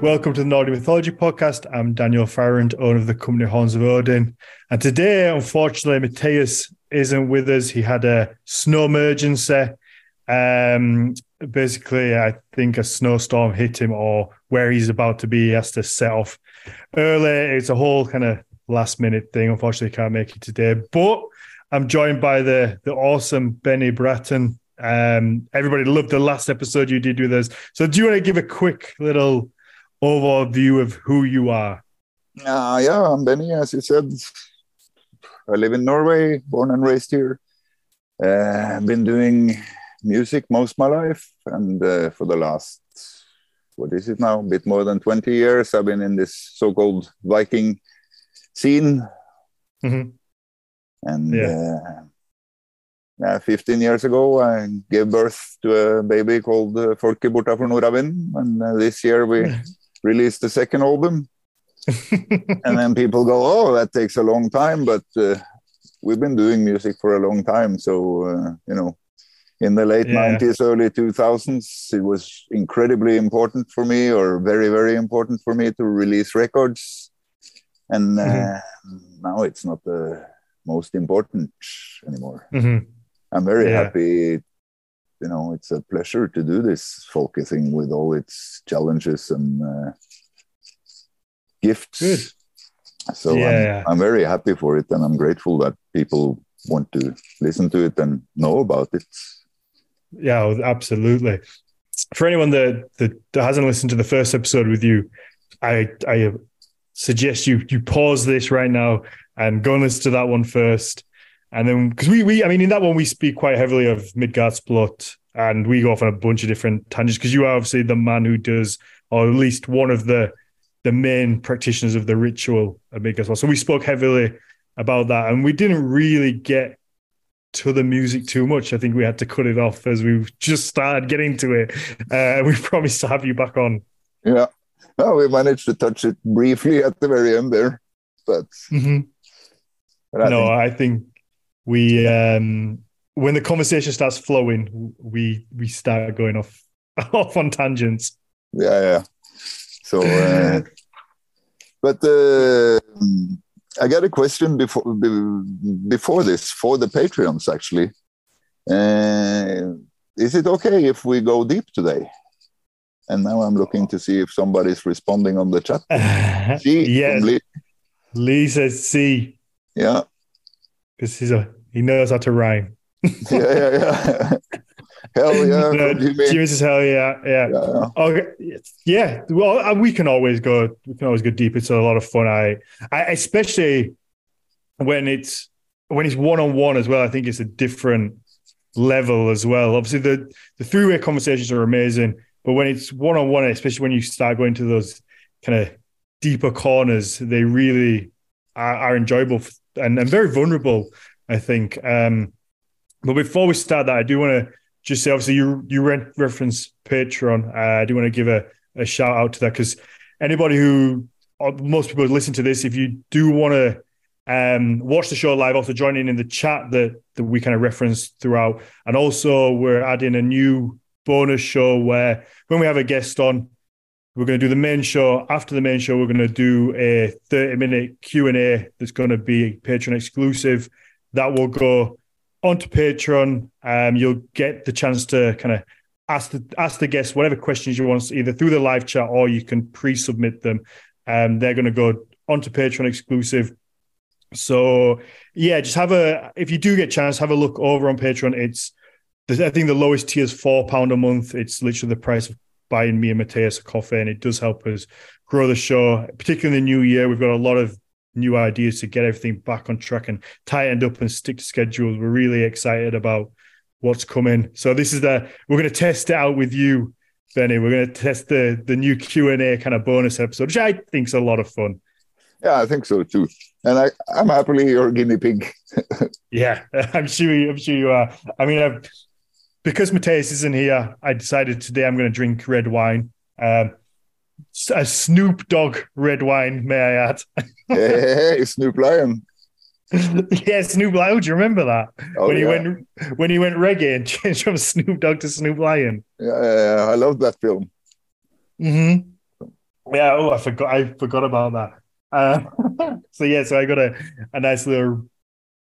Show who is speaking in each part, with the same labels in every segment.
Speaker 1: Welcome to the Nordic Mythology Podcast. I'm Daniel Farrand, owner of the company Horns of Odin. And today, unfortunately, Matthias isn't with us. He had a snow emergency. Um, basically, I think a snowstorm hit him, or where he's about to be, he has to set off early. It's a whole kind of last minute thing. Unfortunately, can't make it today. But I'm joined by the the awesome Benny Braaten. Um, everybody loved the last episode you did with us. So, do you want to give a quick little overview of who you are?
Speaker 2: Uh, yeah, I'm Benny, as you said. I live in Norway, born and raised here. Uh, I've been doing music most of my life, and uh, for the last, what is it now, a bit more than 20 years, I've been in this so called Viking scene. Mm-hmm. And yeah. Uh, 15 years ago, I gave birth to a baby called uh, Borta for Nordavind. And uh, this year we released the second album. and then people go, oh, that takes a long time. But uh, we've been doing music for a long time. So, uh, you know, in the late yeah. 90s, early 2000s, it was incredibly important for me, or very, very important for me to release records. And uh, mm-hmm. now it's not the most important anymore. Mm-hmm. I'm very yeah. happy you know it's a pleasure to do this focusing with all its challenges and uh, gifts Good. so yeah. I'm, I'm, very happy for it and i'm grateful that people want to listen to it and know about it
Speaker 1: yeah absolutely for anyone that, that, that hasn't listened to the first episode with you i i suggest you you pause this right now and go and listen to that one first and then, because we, we, I mean, in that one, we speak quite heavily of Midgardsormr, and we go off on a bunch of different tangents because you are obviously the man who does, or at least one of the the main practitioners of the ritual at Midgardsormr. So we spoke heavily about that, and we didn't really get to the music too much. I think we had to cut it off as we just started getting to it. Uh, we promised to have you back on.
Speaker 2: Yeah, well, we managed to touch it briefly at the very end there, but. Mm-hmm.
Speaker 1: but I no, think... I think we um when the conversation starts flowing, we we start going off off on tangents.
Speaker 2: Yeah, yeah. So, uh, but uh, I got a question before before this for the Patreons actually. Uh, is it okay if we go deep today? And now I'm looking to see if somebody's responding on the chat.
Speaker 1: C. yes. Lee. Lee says C.
Speaker 2: Yeah.
Speaker 1: Because he's a he knows how to rhyme.
Speaker 2: yeah, yeah, yeah. hell yeah.
Speaker 1: No, Jimmy says hell yeah, yeah. yeah. Okay, yeah. Well, uh, we can always go. We can always go deep. It's a lot of fun. I, I especially when it's when it's one on one as well. I think it's a different level as well. Obviously, the the three way conversations are amazing, but when it's one on one, especially when you start going to those kind of deeper corners, they really are, are enjoyable and, and very vulnerable I think. Um, but before we start that, I do want to just say, obviously, you you re- reference Patreon. Uh, I do want to give a, a shout out to that because anybody who, most people listen to this, if you do want to um, watch the show live, also join in in the chat that, that we kind of referenced throughout. And also, we're adding a new bonus show where when we have a guest on, we're going to do the main show. After the main show, we're going to do a 30 minute Q&A that's going to be Patreon exclusive that will go onto Patreon. Um, you'll get the chance to kind of ask the ask the guests whatever questions you want, either through the live chat or you can pre-submit them. Um, they're going to go onto Patreon exclusive. So yeah, just have a if you do get a chance, have a look over on Patreon. It's I think the lowest tier is four pound a month. It's literally the price of buying me and Matthias a coffee, and it does help us grow the show, particularly in the new year. We've got a lot of new ideas to get everything back on track and tightened up and stick to schedules. We're really excited about what's coming. So this is the we're going to test it out with you, Benny. We're going to test the the new Q and A kind of bonus episode, which I think is a lot of fun.
Speaker 2: Yeah, I think so too. And I, I'm happily your guinea pig.
Speaker 1: yeah, I'm sure. I'm sure you are. I mean, I've, because Matthias isn't here, I decided today I'm going to drink red wine. Um, a Snoop Dogg red wine, may I add?
Speaker 2: hey, Snoop Lion.
Speaker 1: yeah, Snoop Lion. Do you remember that oh, when he yeah. went when he went reggae and changed from Snoop Dogg to Snoop Lion?
Speaker 2: Yeah, yeah, yeah. I love that film.
Speaker 1: Hmm. Yeah, oh, I forgot. I forgot about that. Uh, so yeah, so I got a, a nice little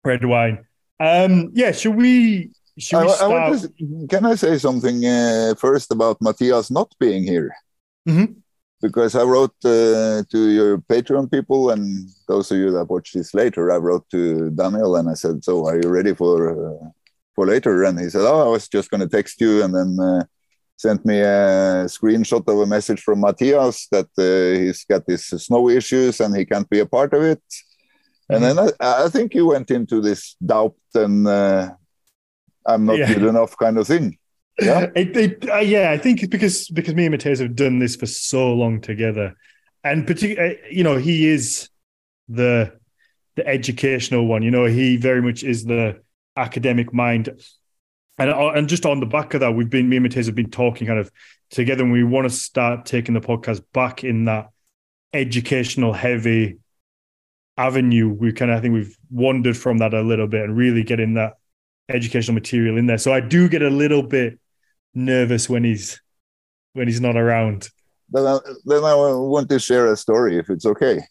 Speaker 1: red wine. Um, yeah, should we? Should we
Speaker 2: I, I
Speaker 1: start?
Speaker 2: to- can I say something uh, first about Matthias not being here?
Speaker 1: Mhm.
Speaker 2: Because I wrote uh, to your Patreon people and those of you that watch this later, I wrote to Daniel and I said, "So, are you ready for uh, for later?" And he said, "Oh, I was just going to text you," and then uh, sent me a screenshot of a message from Matthias that uh, he's got these snow issues and he can't be a part of it. And then I, I think you went into this doubt and uh, I'm not
Speaker 1: Yeah.
Speaker 2: good enough kind of thing. Yeah.
Speaker 1: It, it, uh, yeah, I think because because me and Matthias have done this for so long together, and particularly, you know, he is the the educational one. You know, he very much is the academic mind, and uh, and just on the back of that, we've been me and Matthias have been talking kind of together, and we want to start taking the podcast back in that educational heavy avenue. We kind of I think we've wandered from that a little bit and really getting that educational material in there. So I do get a little bit nervous when he's when he's not around.
Speaker 2: Then I, then I want to share a story if it's okay.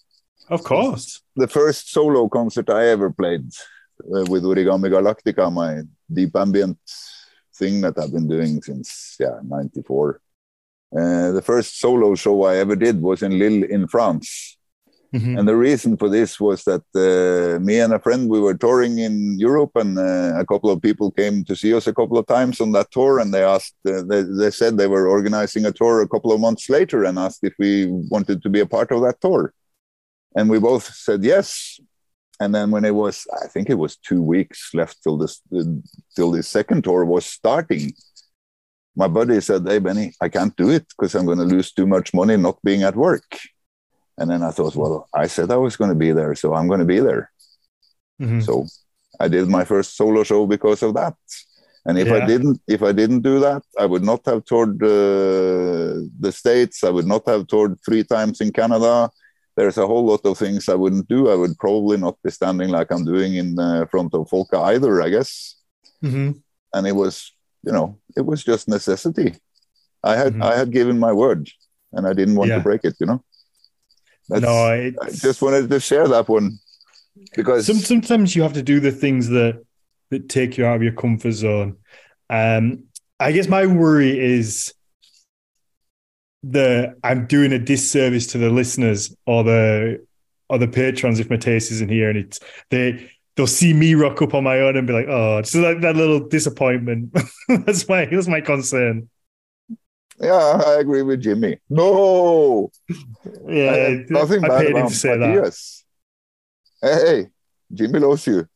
Speaker 1: Of course.
Speaker 2: The first solo concert I ever played uh, with Origami Galactica, my deep ambient thing that I've been doing since yeah 94. Uh, the first solo show I ever did was in Lille in France.
Speaker 1: Mhm.
Speaker 2: And the reason for this was that uh, me and a friend we were touring in Europe, and uh, a couple of people came to see us a couple of times on that tour, and they asked, uh, they, they said they were organizing a tour a couple of months later, and asked if we wanted to be a part of that tour, and we both said yes. And then when it was, I think it was two weeks left till this till the second tour was starting. My buddy said, "Hey Benny, I can't do it because I'm going to lose too much money not being at work." And then I thought, well, I said I was going to be there, so I'm going to be there.
Speaker 1: Mhm.
Speaker 2: So I did my first solo show because of that. And if
Speaker 1: Yeah.
Speaker 2: I didn't, if I didn't do that, I would not have toured uh, the states. I would not have toured three times in Canada. There's a whole lot of things I wouldn't do. I would probably not be standing like I'm doing in uh, front of Folka either. I guess.
Speaker 1: Mhm.
Speaker 2: And it was, you know, it was just necessity. I had
Speaker 1: Mhm.
Speaker 2: I had given my word, and I didn't want
Speaker 1: Yeah.
Speaker 2: to break it. You know. That's,
Speaker 1: No,
Speaker 2: I just wanted to share that one because
Speaker 1: some, sometimes you have to do the things that that take you out of your comfort zone. Um, I guess my worry is the I'm doing a disservice to the listeners or the or the patrons if Matthias isn't here and it's they they'll see me rock up on my own and be like, oh, just like that little disappointment. that's my that's my concern.
Speaker 2: Yeah, I agree with Jimmy. No,
Speaker 1: Yeah,
Speaker 2: I nothing
Speaker 1: I
Speaker 2: bad
Speaker 1: him to say that.
Speaker 2: Matthias. Hey, hey, Jimmy loves you.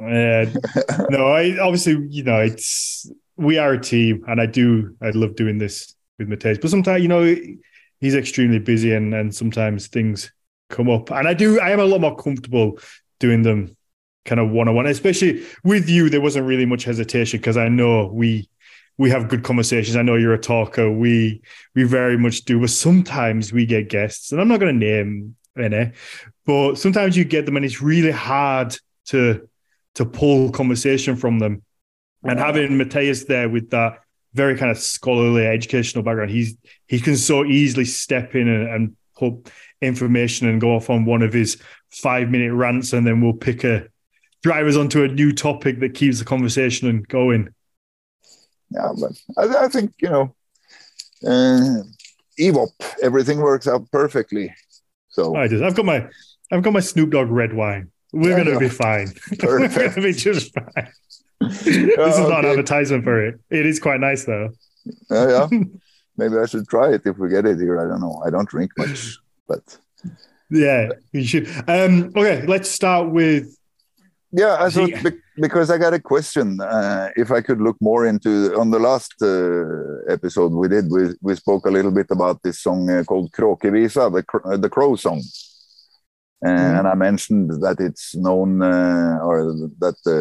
Speaker 1: Yeah, no, I obviously, you know, it's we are a team, and I do, I love doing this with Matthias. But sometimes, you know, he's extremely busy, and and sometimes things come up, and I do, I am a lot more comfortable doing them kind of one on one, especially with you. There wasn't really much hesitation because I know we we have good conversations. I know you're a talker. We we very much do, but sometimes we get guests, and I'm not going to name any, but sometimes you get them, and it's really hard to to pull conversation from them. And having Matthias there with that very kind of scholarly educational background, he's he can so easily step in and, and put information and go off on one of his five minute rants, and then we'll pick a drive us onto a new topic that keeps the conversation going.
Speaker 2: Yeah, but I, I think you know, uh, EVOP, everything works out perfectly. So
Speaker 1: I just, I've got my I've got my Snoop Dogg red wine. We're
Speaker 2: Yeah,
Speaker 1: gonna be fine. We're gonna be just fine. this is not an advertisement for it. It is quite nice though.
Speaker 2: yeah, yeah. Maybe I should try it if we get it here. I don't know. I don't drink much, but
Speaker 1: Yeah, you should. Um, okay, let's start with
Speaker 2: Yeah, I thought because I got a question. Uh, if I could look more into on the last uh, episode we did, we we spoke a little bit about this song uh, called Kråkevisa, the uh, the crow song,
Speaker 1: Mhm.
Speaker 2: and I mentioned that it's known uh, or that uh,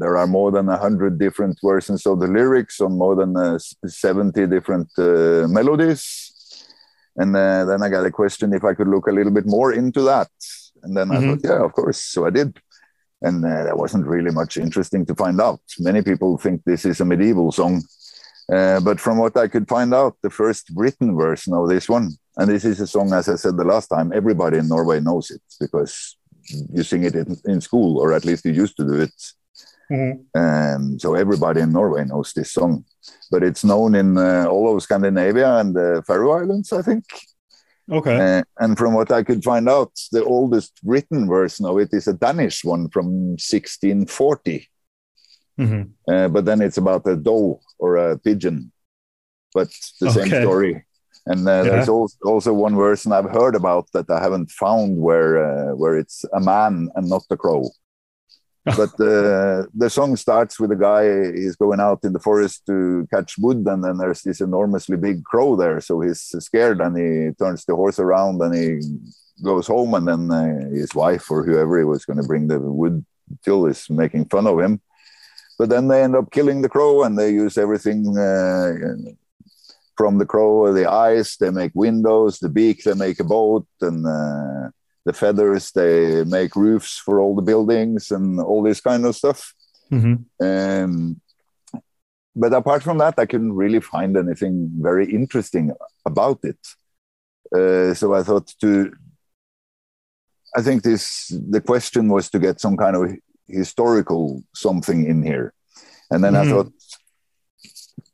Speaker 2: there are more than a hundred different versions of the lyrics on more than uh, seventy different uh, melodies. And uh, then I got a question if I could look a little bit more into that. And then I
Speaker 1: Mhm.
Speaker 2: thought, yeah, of course. So I did and uh, there wasn't really much interesting to find out. Many people think this is a medieval song, uh, but from what I could find out, the first written version of this one And this is a song, as I said the last time, everybody in Norway knows it because you sing it in, in school, or at least you used to do it. Mm-hmm. Um, so everybody in Norway knows this song, but it's known in uh, all of Scandinavia and the Faroe Islands, I think.
Speaker 1: Okay.
Speaker 2: Uh, and from what I could find out, the oldest written version of it is a Danish one from 1640. Mm-hmm. Uh, but then it's about a doe or a pigeon, but the okay. same story. And uh, yeah. there's also, also one version I've heard about that I haven't found where uh, where it's a man and not a crow. But uh, the song starts with a guy he's going out in the forest to catch wood and then there's this enormously big crow there. So he's scared and he turns the horse around and he goes home and then uh, his wife or whoever he was going to bring the wood till is making fun of him. But then they end up killing the crow and they use everything uh, from the crow the eyes they make windows the beak they make a boat and uh, the feathers they make roofs for all the buildings and all this kind of stuff mm-hmm. um, but apart from that i couldn't really find anything very interesting about it uh, so i thought to i think this the question was to get some kind of historical something in here and then mm-hmm. i thought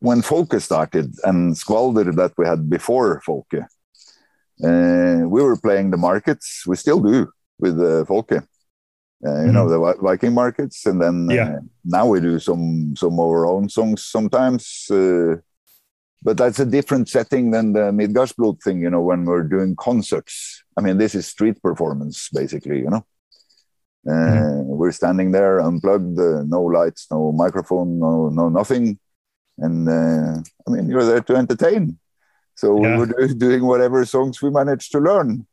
Speaker 2: when Folke started and Skvalder that we had before Folke, uh, we were playing the markets. We still do with uh, Folke. Uh, you mm-hmm. know the Viking markets, and then uh, now we do some some of our own songs sometimes. Uh, but that's a different setting than the Midgardsblot thing. You know, when we're doing concerts. I mean, this is street performance basically. You know, uh, mm-hmm. we're standing there unplugged, no lights, no microphone, no no nothing, and I mean, you're there to entertain. So yeah. we were doing whatever songs we managed to learn.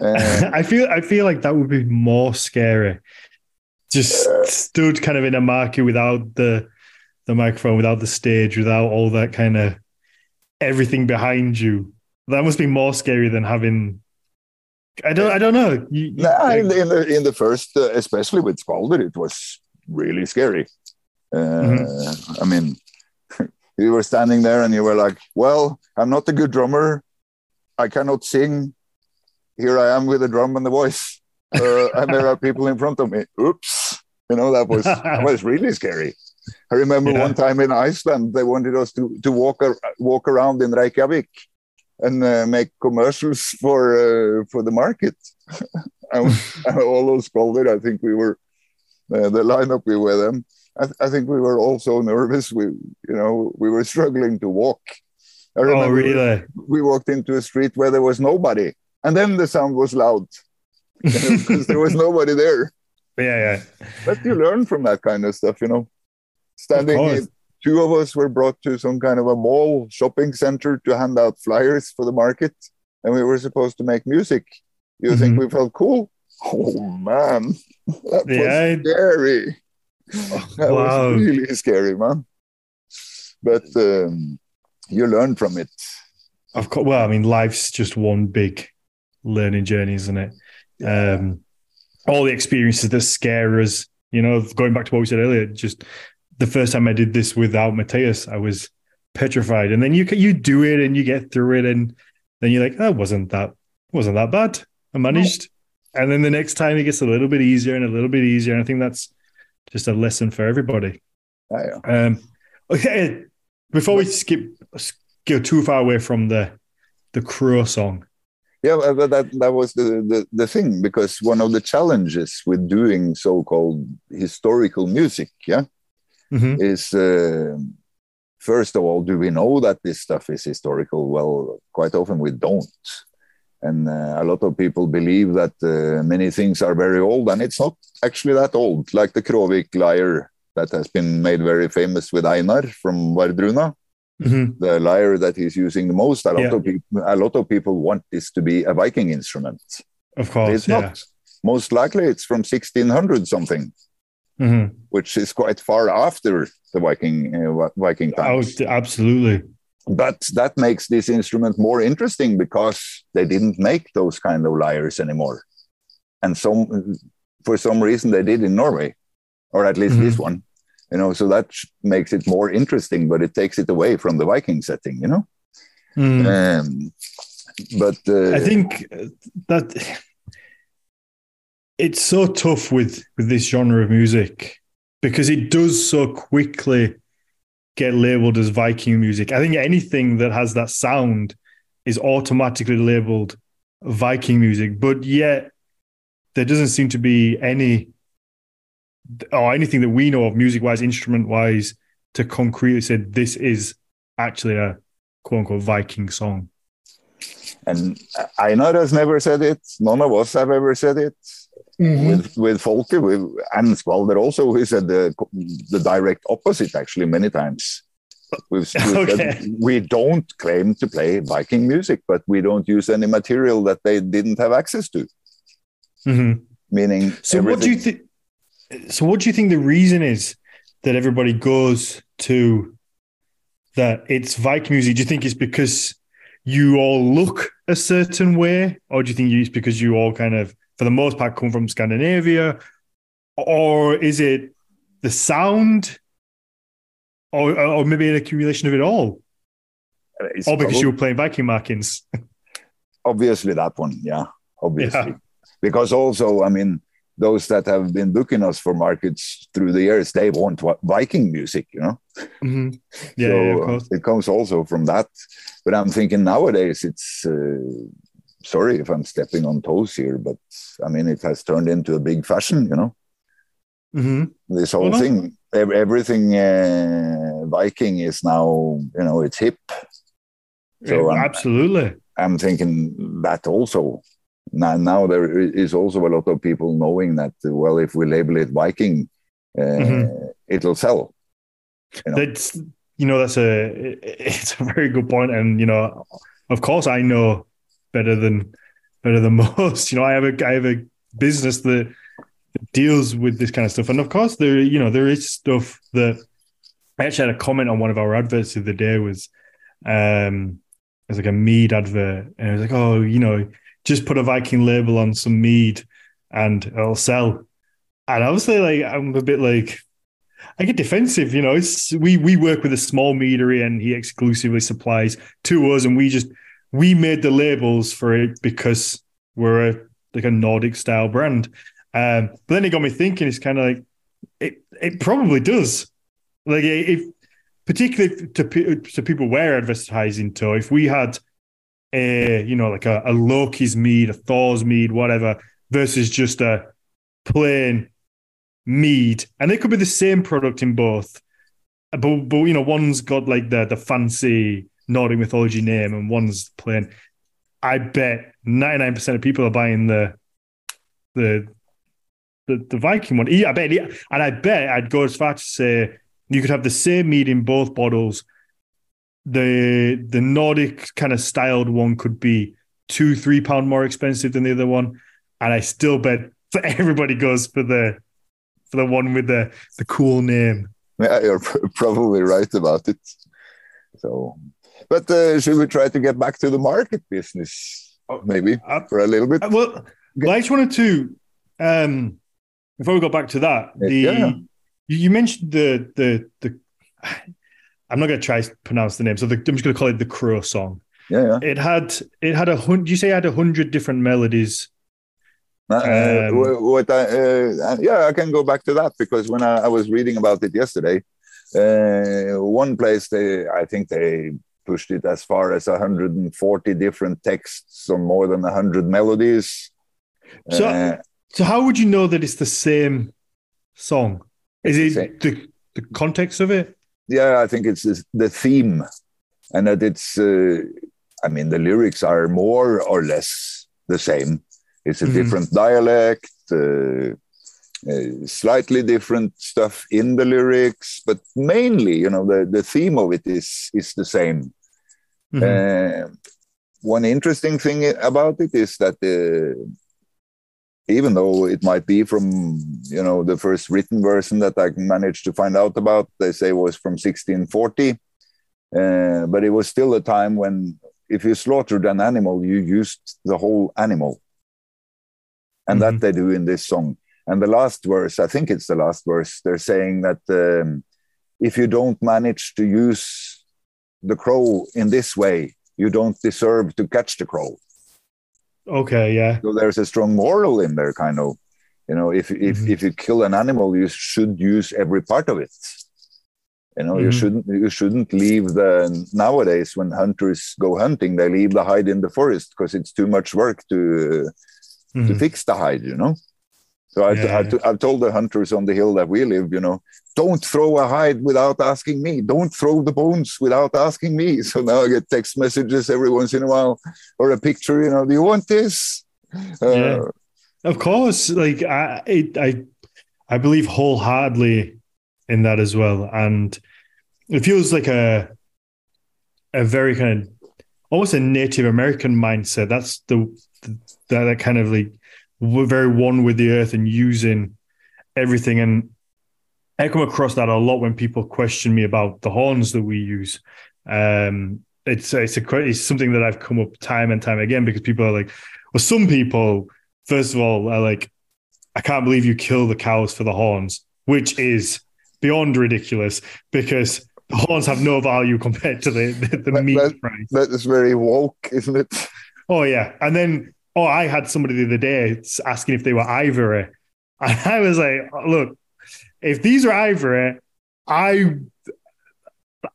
Speaker 1: Uh, I feel I feel like that would be more scary. Just uh, stood kind of in a market without the the microphone, without the stage, without all that kind of everything behind you. That must be more scary than having. I don't. I don't know.
Speaker 2: You, nah, in, the, in, the in the first, uh, especially with Skvalder, it was really scary. Uh, mm-hmm. I mean, you were standing there and you were like, "Well, I'm not a good drummer. I cannot sing. Here I am with a drum and the voice, uh, and there are people in front of me. Oops, you know that was that was really scary. I remember yeah. one time in Iceland, they wanted us to to walk walk around in Reykjavik and uh, make commercials for uh, for the market. and, all those called I think we were uh, the lineup we were them I, th- I, think we were all so nervous. We, you know, we were struggling to walk.
Speaker 1: I oh, remember oh, really?
Speaker 2: We, we walked into a street where there was nobody, and then the sound was loud because there was nobody there.
Speaker 1: Yeah, yeah.
Speaker 2: But you learn from that kind of stuff, you know. Standing, in, two of us were brought to some kind of a mall shopping center to hand out flyers for the market, and we were supposed to make music. You mm-hmm. think we felt cool? Oh man, that yeah. was scary. That wow. was really scary, man. But um, you learn from it.
Speaker 1: Of course. Well, I mean, life's just one big learning journey, isn't it? Yeah. Um, all the experiences that scare us. You know, going back to what we said earlier, just the first time I did this without Matthias, I was petrified. And then you you do it and you get through it, and then you're like, that oh, wasn't that wasn't that bad. I managed. No. And then the next time it gets a little bit easier and a little bit easier. And I think that's just a lesson for everybody.
Speaker 2: Yeah.
Speaker 1: Um, okay, before we skip go too far away from the the crow song.
Speaker 2: Yeah, but that that was the, the the thing because one of the challenges with doing so-called historical music, yeah, mm-hmm. is uh, first of all, do we know that this stuff is historical? Well, quite often we don't. And uh, a lot of people believe that uh, many things are very old, and it's not actually that old. Like the Kravik lyre that has been made very famous with Einar from Wardruna, mm-hmm. the lyre that he's using the most. A lot yeah. of people, a lot of people want this to be a Viking instrument.
Speaker 1: Of course,
Speaker 2: it's yeah. not. Most likely, it's from 1600 something, mm-hmm. which is quite far after the Viking uh, Viking oh, times.
Speaker 1: Oh, absolutely
Speaker 2: but that makes this instrument more interesting because they didn't make those kind of lyres anymore and some for some reason they did in norway or at least mm-hmm. this one you know so that makes it more interesting but it takes it away from the viking setting you know mm. um, but uh,
Speaker 1: I think that it's so tough with with this genre of music because it does so quickly get labeled as Viking music. I think anything that has that sound is automatically labeled Viking music, but yet there doesn't seem to be any or anything that we know of music wise, instrument wise, to concretely say this is actually a quote unquote Viking song.
Speaker 2: And Einar has never said it. None of us have ever said it. Mm-hmm. With with Folke, with and Skvalder also, he said the the direct opposite actually many times. We've, we've okay. we don't claim to play Viking music, but we don't use any material that they didn't have access to.
Speaker 1: Mm-hmm.
Speaker 2: Meaning,
Speaker 1: so everything. what do you think? So, what do you think the reason is that everybody goes to that it's Viking music? Do you think it's because you all look a certain way, or do you think it's because you all kind of, for the most part, come from Scandinavia, or is it the sound, or or maybe an accumulation of it all, it's or because probably, you were playing Viking markings?
Speaker 2: obviously, that one, yeah, obviously, yeah. because also, I mean those that have been booking us for markets through the years, they want Viking music, you know.
Speaker 1: Mm-hmm. Yeah,
Speaker 2: so
Speaker 1: yeah
Speaker 2: it comes also from that. But I'm thinking nowadays, it's uh, sorry if I'm stepping on toes here, but I mean it has turned into a big fashion, you know.
Speaker 1: Mm-hmm.
Speaker 2: This whole well, thing, everything uh, Viking is now, you know, it's hip.
Speaker 1: So yeah, absolutely.
Speaker 2: I'm thinking that also now, now there is also a lot of people knowing that well if we label it viking uh, mm-hmm. it'll sell
Speaker 1: you know? that's you know that's a it's a very good point and you know of course i know better than better than most you know i have a i have a business that deals with this kind of stuff and of course there you know there is stuff that i actually had a comment on one of our adverts the other day was um it was like a mead advert and it was like oh you know just put a Viking label on some mead and it'll sell. And obviously, like I'm a bit like I get defensive, you know. It's we we work with a small meadery and he exclusively supplies to us, and we just we made the labels for it because we're a like a Nordic style brand. Um, but then it got me thinking. It's kind of like it it probably does. Like if particularly to to people we're advertising to, if we had a you know like a, a Loki's mead, a Thor's mead, whatever, versus just a plain mead, and it could be the same product in both, but but you know one's got like the the fancy Nordic mythology name, and one's plain. I bet ninety nine percent of people are buying the the the, the Viking one. Yeah, I bet, and I bet I'd go as far to say you could have the same mead in both bottles the the Nordic kind of styled one could be two, three pound more expensive than the other one. And I still bet that everybody goes for the for the one with the the cool name.
Speaker 2: Yeah, you're probably right about it. So, but uh, should we try to get back to the market business, oh, maybe uh, for a little bit?
Speaker 1: Uh, well, I just wanted to, um, before we go back to that, the yeah. you, mentioned the the the I'm not going to try to pronounce the name, so the, I'm just going to call it the Crow song.
Speaker 2: Yeah, yeah.
Speaker 1: It had it had a hundred. You say it had a hundred different melodies.
Speaker 2: Uh, uh um, what I, uh, yeah, I can go back to that because when I, I was reading about it yesterday, uh, one place they I think they pushed it as far as 140 different texts on more than 100 melodies.
Speaker 1: So, uh, so how would you know that it's the same song? Is it the, the context of it?
Speaker 2: yeah, I think it's the theme, and that it's. Uh, I mean, the lyrics are more or less the same. It's a mm-hmm. different dialect, uh, uh, slightly different stuff in the lyrics, but mainly, you know, the, the theme of it is is the same. Mm-hmm. Uh, one interesting thing about it is that the even though it might be from you know the first written version that I managed to find out about, they say was from 1640, uh, but it was still a time when if you slaughtered an animal, you used the whole animal, and mm-hmm. that they do in this song. And the last verse, I think it's the last verse, they're saying that um, if you don't manage to use the crow in this way, you don't deserve to catch the crow.
Speaker 1: Okay, yeah.
Speaker 2: So there's a strong moral in there, kind of. You know, if if
Speaker 1: Mhm.
Speaker 2: if you kill an animal, you should use every part of it. You know, you
Speaker 1: Mhm.
Speaker 2: shouldn't you shouldn't leave the nowadays when hunters go hunting, they leave the hide in the forest because it's too much work to to
Speaker 1: Mhm.
Speaker 2: fix the hide, you know. So I,
Speaker 1: Yeah,
Speaker 2: I, I've told the hunters on the hill that we live, you know, don't throw a hide without asking me. Don't throw the bones without asking me. So now I get text messages every once in a while or a picture, you know, do you want this? Uh,
Speaker 1: Yeah. Of course, like I, it, I, I believe wholeheartedly in that as well, and it feels like a, a very kind of almost a Native American mindset. That's the, the that, that kind of like very one with the earth and using everything. And I come across that a lot when people question me about the horns that we use. Um, it's it's a it's something that I've come up time and time again because people are like, well, some people first of all are like, I can't believe you kill the cows for the horns, which is beyond ridiculous because the horns have no value compared to the the, the meat
Speaker 2: but-
Speaker 1: price.
Speaker 2: that is very woke, isn't it?
Speaker 1: Oh yeah, and then oh, I had somebody the other day asking if they were ivory, and I was like, look, if these are ivory, I,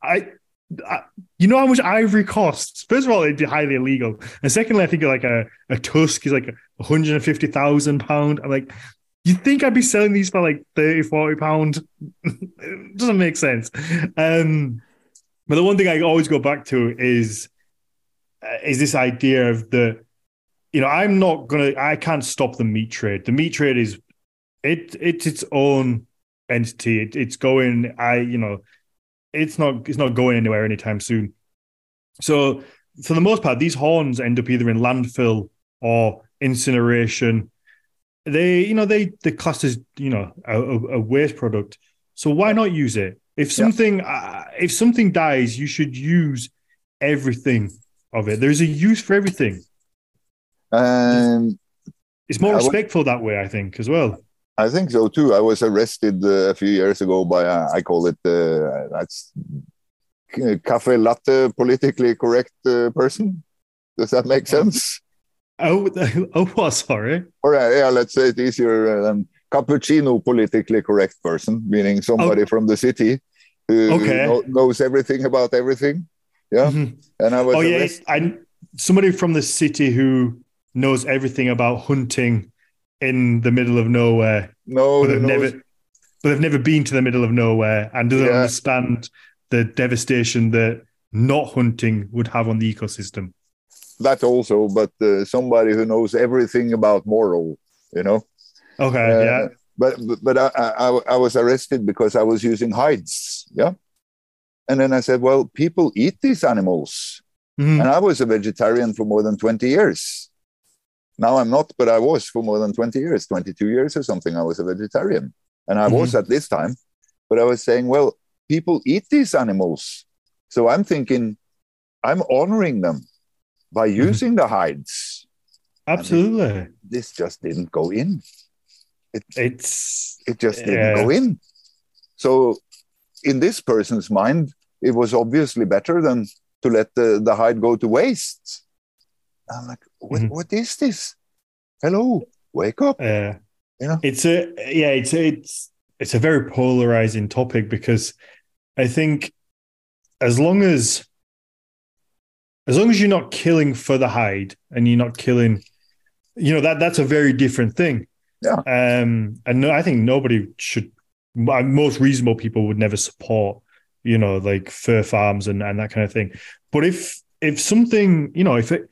Speaker 1: I. I you know how much ivory costs? First of all, it'd be highly illegal, and secondly, I think like a, a tusk is like one hundred and fifty thousand pound. I'm like, you think I'd be selling these for like 30, 40 pound? it doesn't make sense. Um, but the one thing I always go back to is uh, is this idea of the, you know, I'm not gonna, I can't stop the meat trade. The meat trade is, it it's its own entity. It, it's going, I you know, it's not it's not going anywhere anytime soon. So for the most part, these horns end up either in landfill or incineration. They, you know, they the classed as you know a, a, waste product. So why not use it? If something uh, if something dies, you should use everything of it. There's a use for everything.
Speaker 2: And
Speaker 1: It's more respectful that way, I think, as well.
Speaker 2: I think so too. I was arrested uh, a few years ago by uh, I call it uh, that's c- cafe latte politically correct uh, person. Does that make sense?
Speaker 1: Oh, oh, what? Sorry.
Speaker 2: Or uh, yeah, let's say it's easier uh, than cappuccino politically correct person, meaning somebody from the city who
Speaker 1: Okay.
Speaker 2: knows everything about everything. Yeah,
Speaker 1: Mhm.
Speaker 2: and I was
Speaker 1: Oh yeah,
Speaker 2: arrested.
Speaker 1: I somebody from the city who knows everything about hunting in the middle of nowhere,
Speaker 2: No,
Speaker 1: but they've never, but they've never been to the middle of nowhere and doesn't
Speaker 2: Yeah.
Speaker 1: understand the devastation that not hunting would have on the ecosystem.
Speaker 2: that also, but uh, somebody who knows everything about moral. You know.
Speaker 1: Okay,
Speaker 2: Uh,
Speaker 1: yeah,
Speaker 2: but but- I, I I was arrested because I was using hides. Yeah, and then I said, well, people eat these animals,
Speaker 1: Mhm.
Speaker 2: and I was a vegetarian for more than twenty years. Now I'm not, but I was for more than twenty years, twenty-two years or something. I was a vegetarian, and I mm-hmm. was at this time. But I was saying, well, people eat these animals, so I'm thinking, I'm honoring them by mm-hmm. using the hides.
Speaker 1: absolutely.
Speaker 2: This just didn't go in.
Speaker 1: It's
Speaker 2: it just didn't
Speaker 1: Yeah.
Speaker 2: go in. So, in this person's mind, it was obviously better than to let the, the hide go to waste. I'm like, what,
Speaker 1: Mhm.
Speaker 2: what is this? Hello, wake up. Yeah.
Speaker 1: uh,
Speaker 2: Yeah.
Speaker 1: it's a yeah, it's a, it's it's a very polarizing topic because I think as long as as long as you're not killing for the hide and you're not killing, you know that that's a very different thing.
Speaker 2: Yeah.
Speaker 1: Um, and no, I think nobody should. Most reasonable people would never support, you know, like fur farms and and that kind of thing. But if if something, you know, if it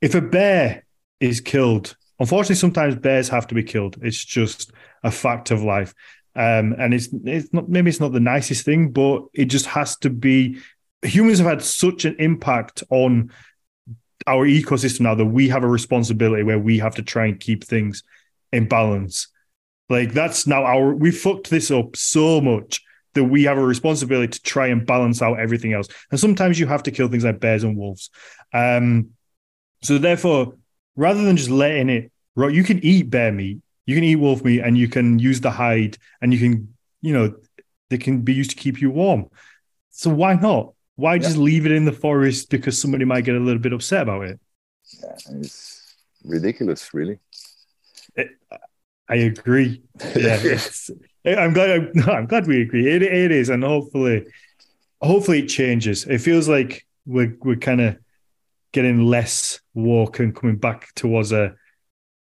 Speaker 1: if a bear is killed, unfortunately, sometimes bears have to be killed. It's just a fact of life. Um, and it's it's not maybe it's not the nicest thing, but it just has to be. Humans have had such an impact on our ecosystem now that we have a responsibility where we have to try and keep things in balance. Like that's now our we fucked this up so much that we have a responsibility to try and balance out everything else. And sometimes you have to kill things like bears and wolves. Um, so therefore, rather than just letting it, right, you can eat bear meat, you can eat wolf meat, and you can use the hide, and you can, you know, they can be used to keep you warm. So why not? Why just leave it in the forest because somebody might get a little bit upset about it?
Speaker 2: Yeah, it's ridiculous, really.
Speaker 1: It, I agree. Yeah, I'm glad. I'm, I'm glad we agree. It, it is, and hopefully, hopefully it changes. It feels like we're we're kind of getting less woke and coming back towards a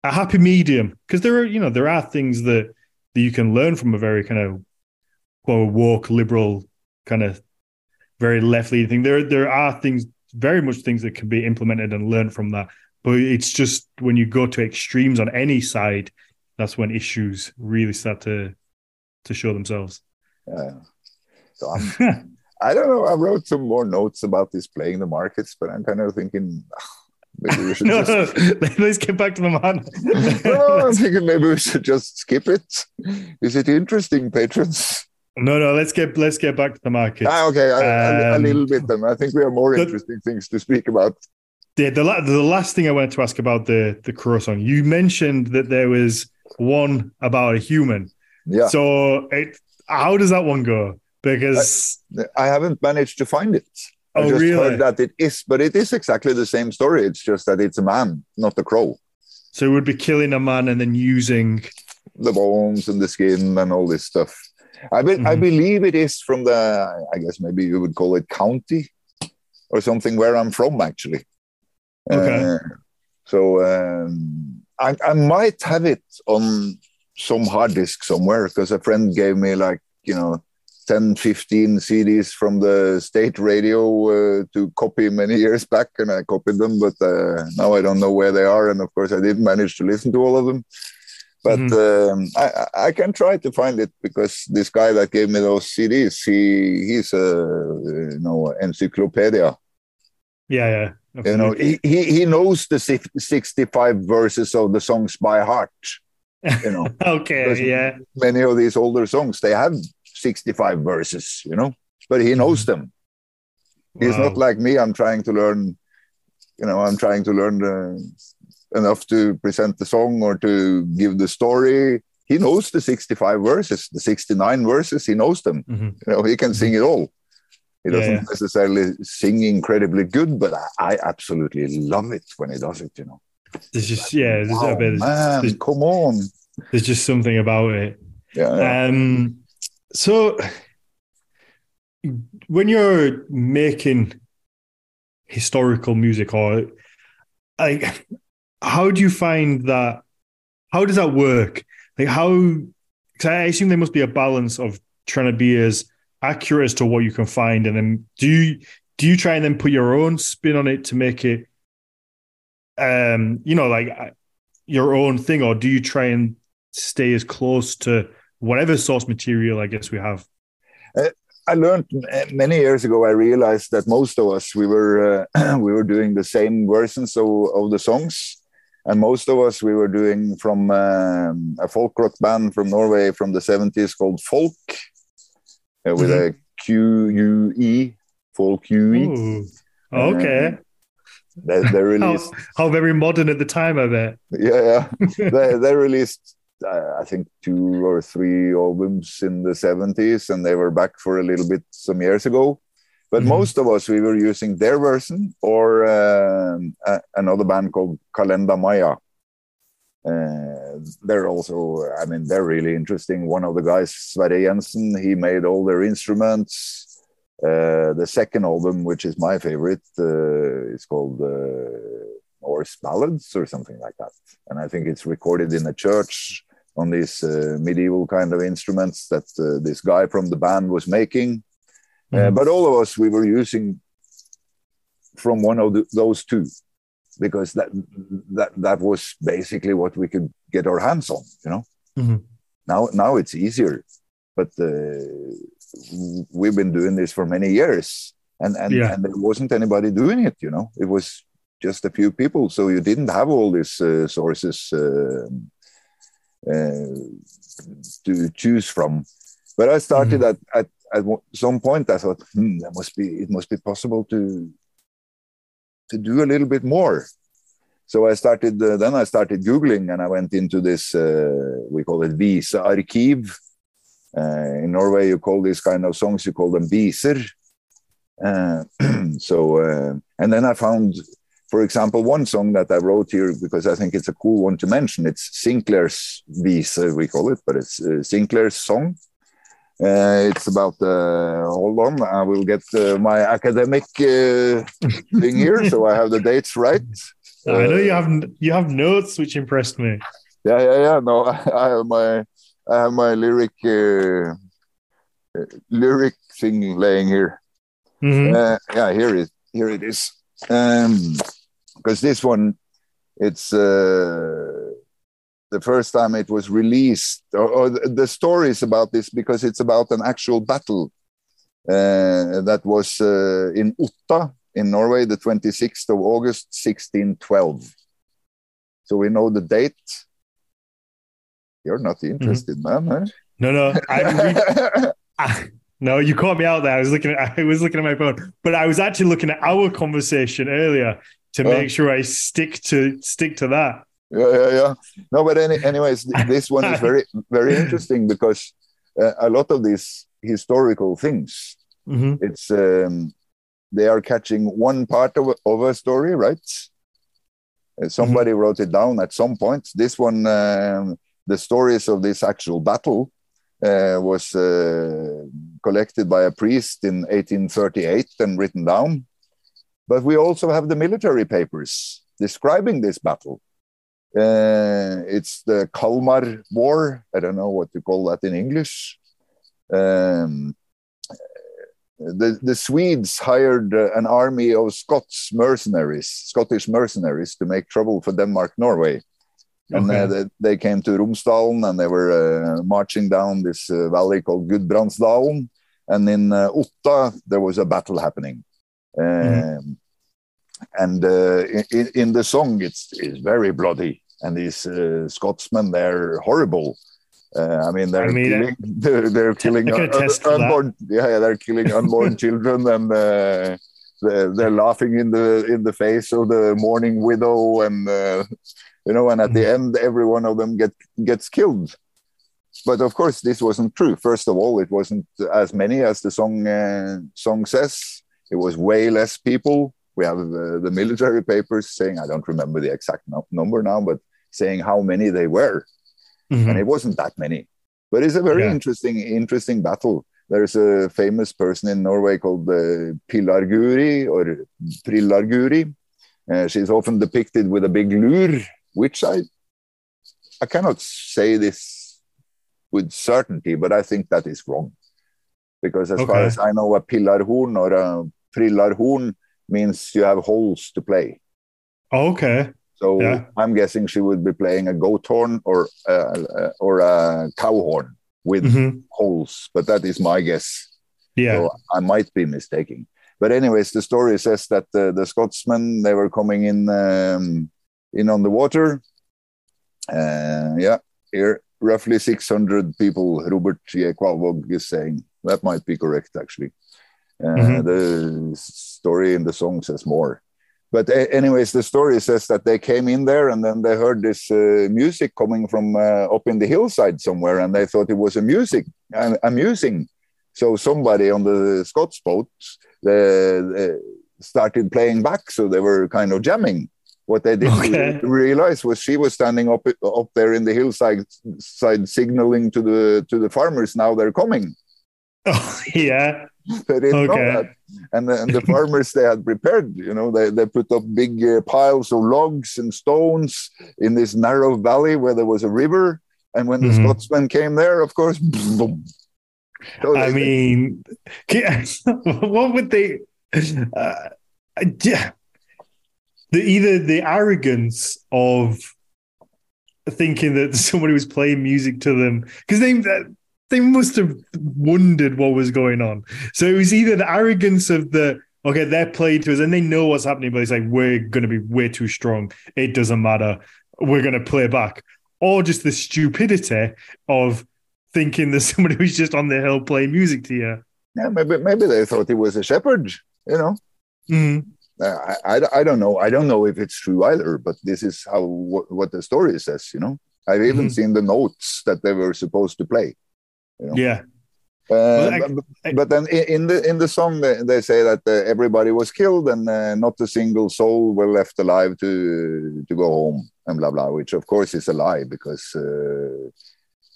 Speaker 1: a happy medium because there are you know there are things that that you can learn from a very kind of well woke liberal kind of very left leaning thing. There there are things very much things that can be implemented and learned from that. But it's just when you go to extremes on any side, that's when issues really start to to show themselves.
Speaker 2: Yeah. So I'm I don't know. I wrote some more notes about this playing the markets, but I'm kind of thinking maybe we should
Speaker 1: no,
Speaker 2: just...
Speaker 1: no, let's get back to the man.
Speaker 2: no, I'm thinking maybe we should just skip it. Is it interesting, patrons?
Speaker 1: No, no. Let's get let's get back to the market.
Speaker 2: Ah, okay, a, um, a, little bit then. I think we have more the, interesting things to speak about.
Speaker 1: The, the the last thing I wanted to ask about the the crow song. You mentioned that there was one about a human.
Speaker 2: Yeah.
Speaker 1: So, it, how does that one go? Because
Speaker 2: I, I haven't managed to find it. I oh, just really? heard that it is, but it is exactly the same story. It's just that it's a man, not a crow.
Speaker 1: So it would be killing a man and then using
Speaker 2: the bones and the skin and all this stuff. I be, mm-hmm. I believe it is from the I guess maybe you would call it county or something where I'm from actually.
Speaker 1: Okay. Uh,
Speaker 2: so um, I, I might have it on some hard disk somewhere because a friend gave me like you know 10, 15 CDs from the state radio uh, to copy many years back, and I copied them, but uh, now I don't know where they are. And of course, I didn't manage to listen to all of them. But mm-hmm. um, I, I, can try to find it because this guy that gave me those CDs, he he's a you know encyclopedia.
Speaker 1: Yeah, yeah.
Speaker 2: Absolutely. You know, he, he he knows the 65 verses of the songs by heart. You know.
Speaker 1: okay. Yeah.
Speaker 2: Many of these older songs they have 65 verses, you know, but he knows mm-hmm. them. He's wow. not like me. I'm trying to learn, you know, I'm trying to learn uh, enough to present the song or to give the story. He knows the 65 verses, the 69 verses, he knows them. Mm-hmm. You know, he can sing it all. He doesn't yeah, yeah. necessarily sing incredibly good, but I, I, absolutely love it when he does it, you know.
Speaker 1: There's just, yeah, there's wow, a bit,
Speaker 2: man,
Speaker 1: there's,
Speaker 2: come on.
Speaker 1: There's just something about it.
Speaker 2: Yeah. yeah.
Speaker 1: Um, so, when you're making historical music, or like, how do you find that? How does that work? Like, how? Because I assume there must be a balance of trying to be as accurate as to what you can find, and then do you do you try and then put your own spin on it to make it, um, you know, like your own thing, or do you try and stay as close to whatever source material I guess we have.
Speaker 2: Uh, I learned many years ago. I realized that most of us we were uh, we were doing the same versions of, of the songs, and most of us we were doing from um, a folk rock band from Norway from the seventies called Folk, uh, with mm-hmm. a Q U E, Folk U E.
Speaker 1: Okay.
Speaker 2: They, they released
Speaker 1: how, how, very modern at the time, I bet.
Speaker 2: Yeah, yeah. they, they released I think two or three albums in the 70s, and they were back for a little bit some years ago. But mm-hmm. most of us, we were using their version or uh, a, another band called Kalenda Maya. Uh, they're also, I mean, they're really interesting. One of the guys, Sverre Jensen, he made all their instruments. Uh, the second album, which is my favorite, uh, is called uh, Norse Ballads or something like that. And I think it's recorded in a church on these uh, medieval kind of instruments that uh, this guy from the band was making. Mm. but all of us, we were using from one of the, those two because that that that was basically what we could get our hands on you know mm-hmm. now now it's easier but uh, we've been doing this for many years and and, yeah. and there wasn't anybody doing it you know it was just a few people so you didn't have all these uh, sources uh, to choose from. But I started mm. at, at, at some point. I thought, hmm, that must be it must be possible to to do a little bit more. So I started. Uh, then I started googling, and I went into this. Uh, we call it Visa Archive. Uh, in Norway, you call these kind of songs you call them viser, Uh, so, uh, and then I found, for example, one song that I wrote here because I think it's a cool one to mention. It's Sinclair's Visa, we call it, but it's uh, Sinclair's song. Uh, it's about uh, hold on i will get uh, my academic uh, thing here so i have the dates right
Speaker 1: i know you have you have notes which impressed me
Speaker 2: yeah yeah yeah no i have my i have my lyric uh, lyric thing laying here mm-hmm. Uh, yeah here it here it is um because this one it's the first time it was released, or, or the stories about this because it's about an actual battle uh, that was uh, in Otta in Norway, the 26th of August, 1612. So we know the date. You're not interested, mm-hmm. man. Huh?
Speaker 1: No, no. I, I, no, you caught me out there. I was looking at I was looking at my phone, but I was actually looking at our conversation earlier to uh. make sure I stick to stick to that
Speaker 2: yeah, yeah, yeah. No, but any, anyways, this one is very, very interesting because uh, a lot of these historical things, mm-hmm. it's um, they are catching one part of, of a story, right? Uh, somebody mm-hmm. wrote it down at some point. This one, um, the stories of this actual battle uh, was uh, collected by a priest in 1838 and written down. But we also have the military papers describing this battle. Uh, it's the Kalmar War. I don't know what to call that in English. Um, the, the Swedes hired uh, an army of Scots mercenaries, Scottish mercenaries, to make trouble for Denmark, Norway. And okay. uh, they, they, came to Romsdalen and they were uh, marching down this uh, valley called Gudbrandsdalen. And in uh, Otta, there was a battle happening. Mm-hmm. Um, and uh, in, in, the song it's, it's very bloody and these uh, scotsmen they're horrible uh, I mean, they're I mean, killing, they're, they're killing un, unborn, yeah, yeah, they're killing unborn children, and uh, they're, they're, laughing in the in the face of the mourning widow, and uh, you know, and at the mm-hmm. end, every one of them get gets killed. But of course, this wasn't true. First of all, it wasn't as many as the song uh, song says. It was way less people. We have uh, the military papers saying, I don't remember the exact no number now, but saying how many they were. Mm-hmm. And it wasn't that many. But it's a very yeah. interesting, interesting battle. There's a famous person in Norway called uh, Pilar Guri or Prillarguri. Uh, she's often depicted with a big lure, which I I cannot say this with certainty, but I think that is wrong. Because as okay. far as I know, a pillarhorn or a prillarhorn means you have holes to play.
Speaker 1: Okay.
Speaker 2: So yeah. I'm guessing she would be playing a goat horn or uh, or a cow horn with mm-hmm. holes, but that is my guess.
Speaker 1: Yeah, so
Speaker 2: I might be mistaken. But anyways, the story says that uh, the Scotsmen they were coming in um, in on the water. Uh, yeah, here roughly 600 people. Robert J. Kvalvåg is saying that might be correct actually. Uh, mm-hmm. The story in the song says more. But anyways, the story says that they came in there and then they heard this uh, music coming from uh, up in the hillside somewhere, and they thought it was a music uh, amusing. So somebody on the Scots boat started playing back, so they were kind of jamming. What they didn't okay. realize was she was standing up up there in the hillside, side signaling to the to the farmers. Now they're coming.
Speaker 1: Oh yeah.
Speaker 2: they didn't okay. know that. And the, and the farmers they had prepared, you know, they, they put up big uh, piles of logs and stones in this narrow valley where there was a river. And when the mm-hmm. Scotsmen came there, of course, boom.
Speaker 1: So I mean, what would they? Uh, yeah, the either the arrogance of thinking that somebody was playing music to them because they they must have wondered what was going on. So it was either the arrogance of the okay, they're playing to us and they know what's happening, but it's like we're going to be way too strong. It doesn't matter. We're going to play back, or just the stupidity of thinking that somebody was just on the hill playing music to you.
Speaker 2: Yeah, maybe maybe they thought he was a shepherd. You know.
Speaker 1: Mm-hmm.
Speaker 2: I, I, I don't know. I don't know if it's true either, but this is how what, what the story says. You know, I've even mm-hmm. seen the notes that they were supposed to play.
Speaker 1: You know? Yeah.
Speaker 2: Uh, I, but, but, then in the in the song they, they say that uh, everybody was killed and uh, not a single soul were left alive to to go home and blah blah, which of course is a lie because uh,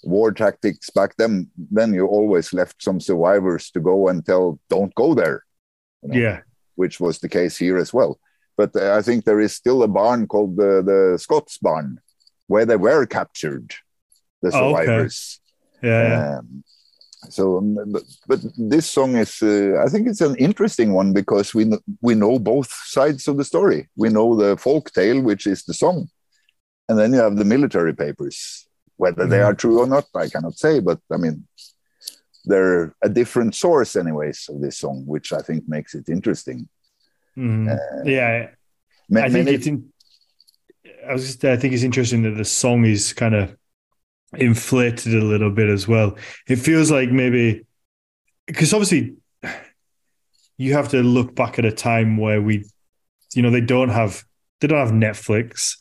Speaker 2: war tactics back then then you always left some survivors to go and tell don't go there.
Speaker 1: You know, yeah,
Speaker 2: which was the case here as well. But uh, I think there is still a barn called the the Scots barn where they were captured, the survivors.
Speaker 1: Oh, okay. Yeah. Um,
Speaker 2: so um, but, but, this song is uh, i think it's an interesting one because we we know both sides of the story we know the folk tale which is the song and then you have the military papers whether they mm-hmm. are true or not i cannot say but i mean they're a different source anyways of this song which i think makes it interesting
Speaker 1: mm. uh, yeah i think it's in, i was just i think it's interesting that the song is kind of inflated a little bit as well. It feels like maybe because obviously you have to look back at a time where we, you know, they don't have they don't have Netflix.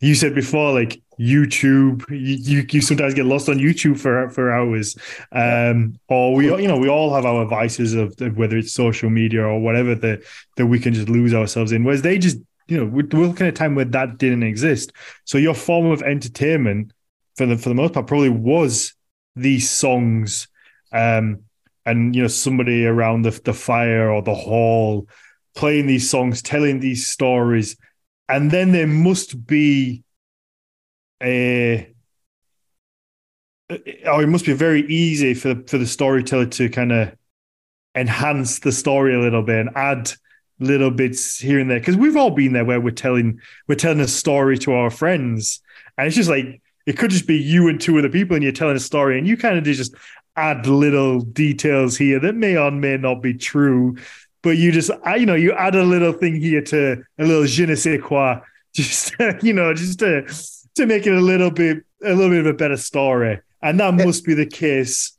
Speaker 1: You said before, like YouTube, you, you sometimes get lost on YouTube for for hours, um, or we you know we all have our vices of, of whether it's social media or whatever that that we can just lose ourselves in. Whereas they just you know we're, we're looking at a time where that didn't exist. So your form of entertainment for the for the most part probably was these songs um and you know somebody around the, the fire or the hall playing these songs telling these stories. And then there must be a or it must be very easy for for the storyteller to kind of enhance the story a little bit and add little bits here and there. Because we've all been there where we're telling we're telling a story to our friends. And it's just like it could just be you and two other people and you're telling a story and you kind of just add little details here that may or may not be true but you just you know you add a little thing here to a little je ne sais quoi just you know just to to make it a little bit a little bit of a better story. And that must be the case.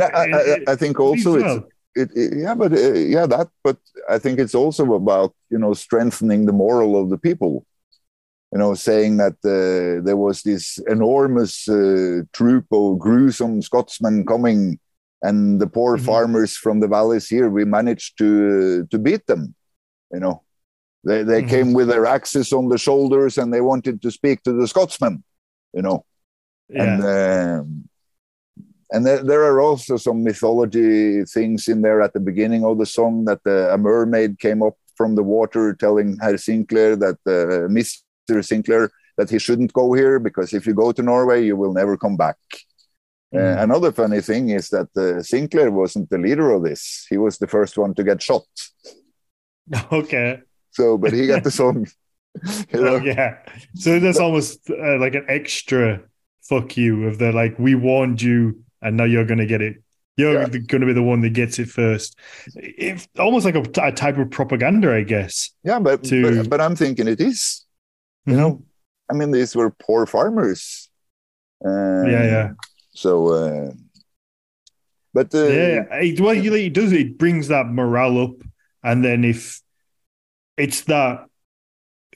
Speaker 2: I, I, I think also well. it, it, yeah but uh, yeah that but i think it's also about you know strengthening the moral of the people you know, saying that uh, there was this enormous uh, troop of gruesome Scotsmen coming, and the poor mm-hmm. farmers from the valleys here, we managed to to beat them. You know, they they mm-hmm. came with their axes on the shoulders, and they wanted to speak to the Scotsmen. You know, yeah. and. Um, and there, there, are also some mythology things in there at the beginning of the song that uh, a mermaid came up from the water telling Herr Sinclair that uh, Miss Mr. Sinclair that he shouldn't go here because if you go to Norway, you will never come back. Mm. Uh, another funny thing is that uh, Sinclair wasn't the leader of this. He was the first one to get shot.
Speaker 1: Okay.
Speaker 2: So, but he got the song.
Speaker 1: you know? oh, yeah. So that's almost uh, like an extra fuck you of the like, we warned you and now you're going to get it. You're yeah. going to be the one that gets it first. It's almost like a, a type of propaganda, I guess.
Speaker 2: Yeah, but, to... but, but I'm thinking it is. You know, mm-hmm. I mean, these were poor farmers.
Speaker 1: Um, yeah, yeah.
Speaker 2: So, uh, but uh,
Speaker 1: yeah, it, what it does it brings that morale up, and then if it's that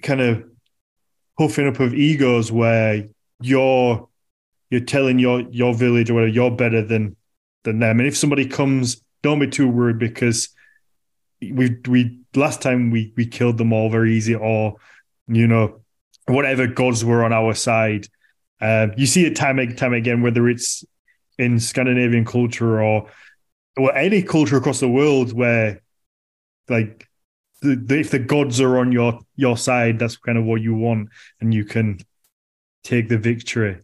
Speaker 1: kind of puffing up of egos where you're you're telling your your village or whatever you're better than than them, and if somebody comes, don't be too worried because we we last time we we killed them all very easy, or you know whatever gods were on our side. Uh, you see it time and time again, whether it's in Scandinavian culture or or any culture across the world, where like the, the, if the gods are on your your side, that's kind of what you want, and you can take the victory.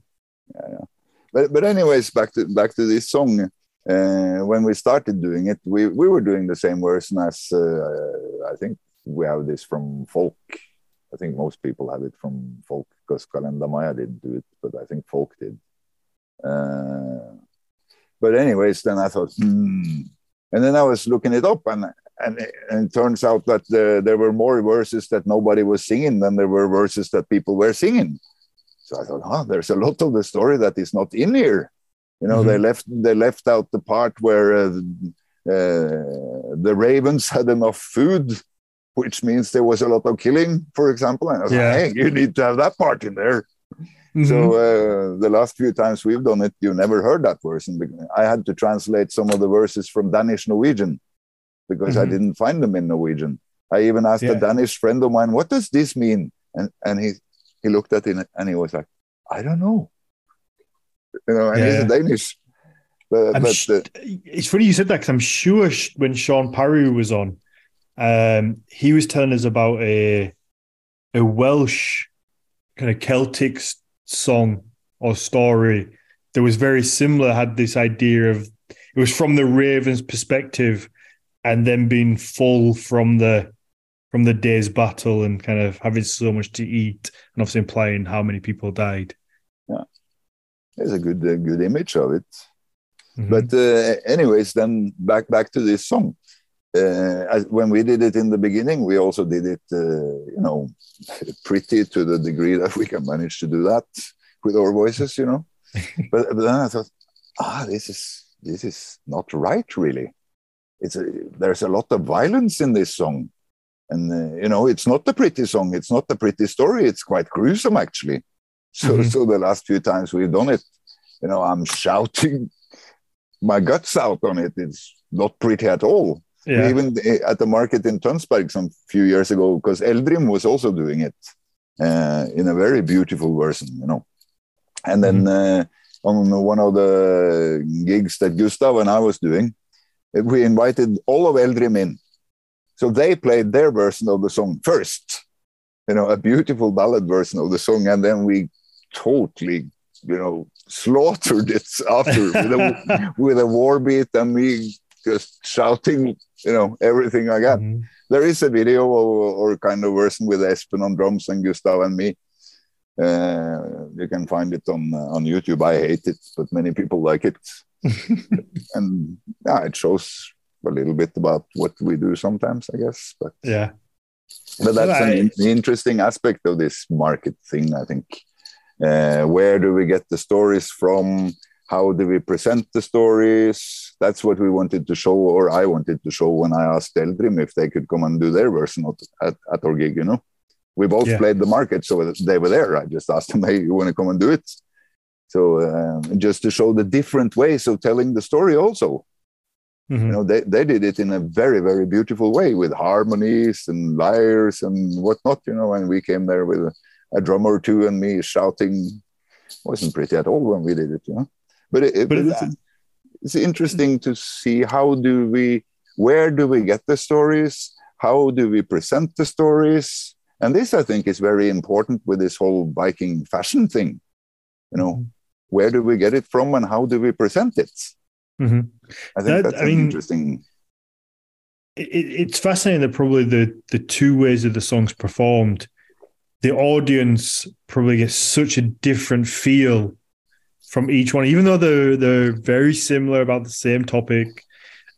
Speaker 2: Yeah, yeah. But but anyways, back to back to this song. Uh, when we started doing it, we, we were doing the same version as uh, I think we have this from Folque I think most people have it from Folque because Kalenda Maya didn't do it, but I think Folque did. Uh, but anyways, then I thought, hmm. And then I was looking it up, and and, and it turns out that the, there were more verses that nobody was singing than there were verses that people were singing. So I thought, huh, there's a lot of the story that is not in here. You know, mm-hmm. they left they left out the part where uh, uh, the ravens had enough food which means there was a lot of killing, for example. And I was yeah. like, hey, you need to have that part in there. Mm-hmm. So uh, the last few times we've done it, you never heard that version. I had to translate some of the verses from Danish Norwegian because mm-hmm. I didn't find them in Norwegian. I even asked yeah. a Danish friend of mine, "What does this mean?" And and he he looked at it and he was like, "I don't know." You know, and yeah. he's Danish.
Speaker 1: But, but sh- it's funny you said that because I'm sure when Sean Parry was on, um, he was telling us about a a Welsh kind of Celtic song or story that was very similar. Had this idea of it was from the Ravens' perspective, and then being full from the from the day's battle and kind of having so much to eat, and obviously implying how many people died.
Speaker 2: Yeah, there's a good a good image of it. Mm-hmm. But uh, anyways, then back back to this song. Uh, as, when we did it in the beginning, we also did it, uh, you know, pretty to the degree that we can manage to do that with our voices, you know. but, but, then I thought, ah, this is this is not right, really. It's a, there's a lot of violence in this song, and uh, you know, it's not a pretty song. It's not a pretty story. It's quite gruesome, actually. So, mm-hmm. so the last few times we've done it, you know, I'm shouting my guts out on it. It's not pretty at all. Yeah. Even at the market in Tønsberg some few years ago, because Eldrim was also doing it uh, in a very beautiful version, you know. And then mm-hmm. uh, on one of the gigs that Gustav and I was doing, we invited all of Eldrim in. So they played their version of the song first, you know, a beautiful ballad version of the song, and then we totally you know slaughtered it after with a, with a war beat and me just shouting you know everything I got. Mm-hmm. There is a video or, or, kind of version with Espen on drums and Gustav and me. Uh, you can find it on uh, on YouTube. I hate it, but many people like it, and yeah, it shows a little bit about what we do sometimes, I guess. But
Speaker 1: yeah,
Speaker 2: but that's an interesting aspect of this market thing, I think. Uh, where do we get the stories from? How do we present the stories? That's what we wanted to show, or I wanted to show when I asked Eldrim if they could come and do their version at, at our gig. You know, we both yeah. played the market, so they were there. I just asked them, "Hey, you want to come and do it?" So uh, just to show the different ways of telling the story, also. Mm-hmm. You know, they, they did it in a very, very beautiful way with harmonies and lyres and whatnot, you know, and we came there with a drummer or two and me shouting It wasn't pretty at all when we did it, you know. But, it, but it's, it's interesting to see how do we, where do we get the stories? How do we present the stories? And this, I think, is very important with this whole Viking fashion thing. You know, mm-hmm. where do we get it from and how do we present it? Mm-hmm. I think that, that's I mean, interesting.
Speaker 1: It, it's fascinating that probably the the two ways that the songs performed the audience probably gets such a different feel from each one, even though they're they're very similar about the same topic.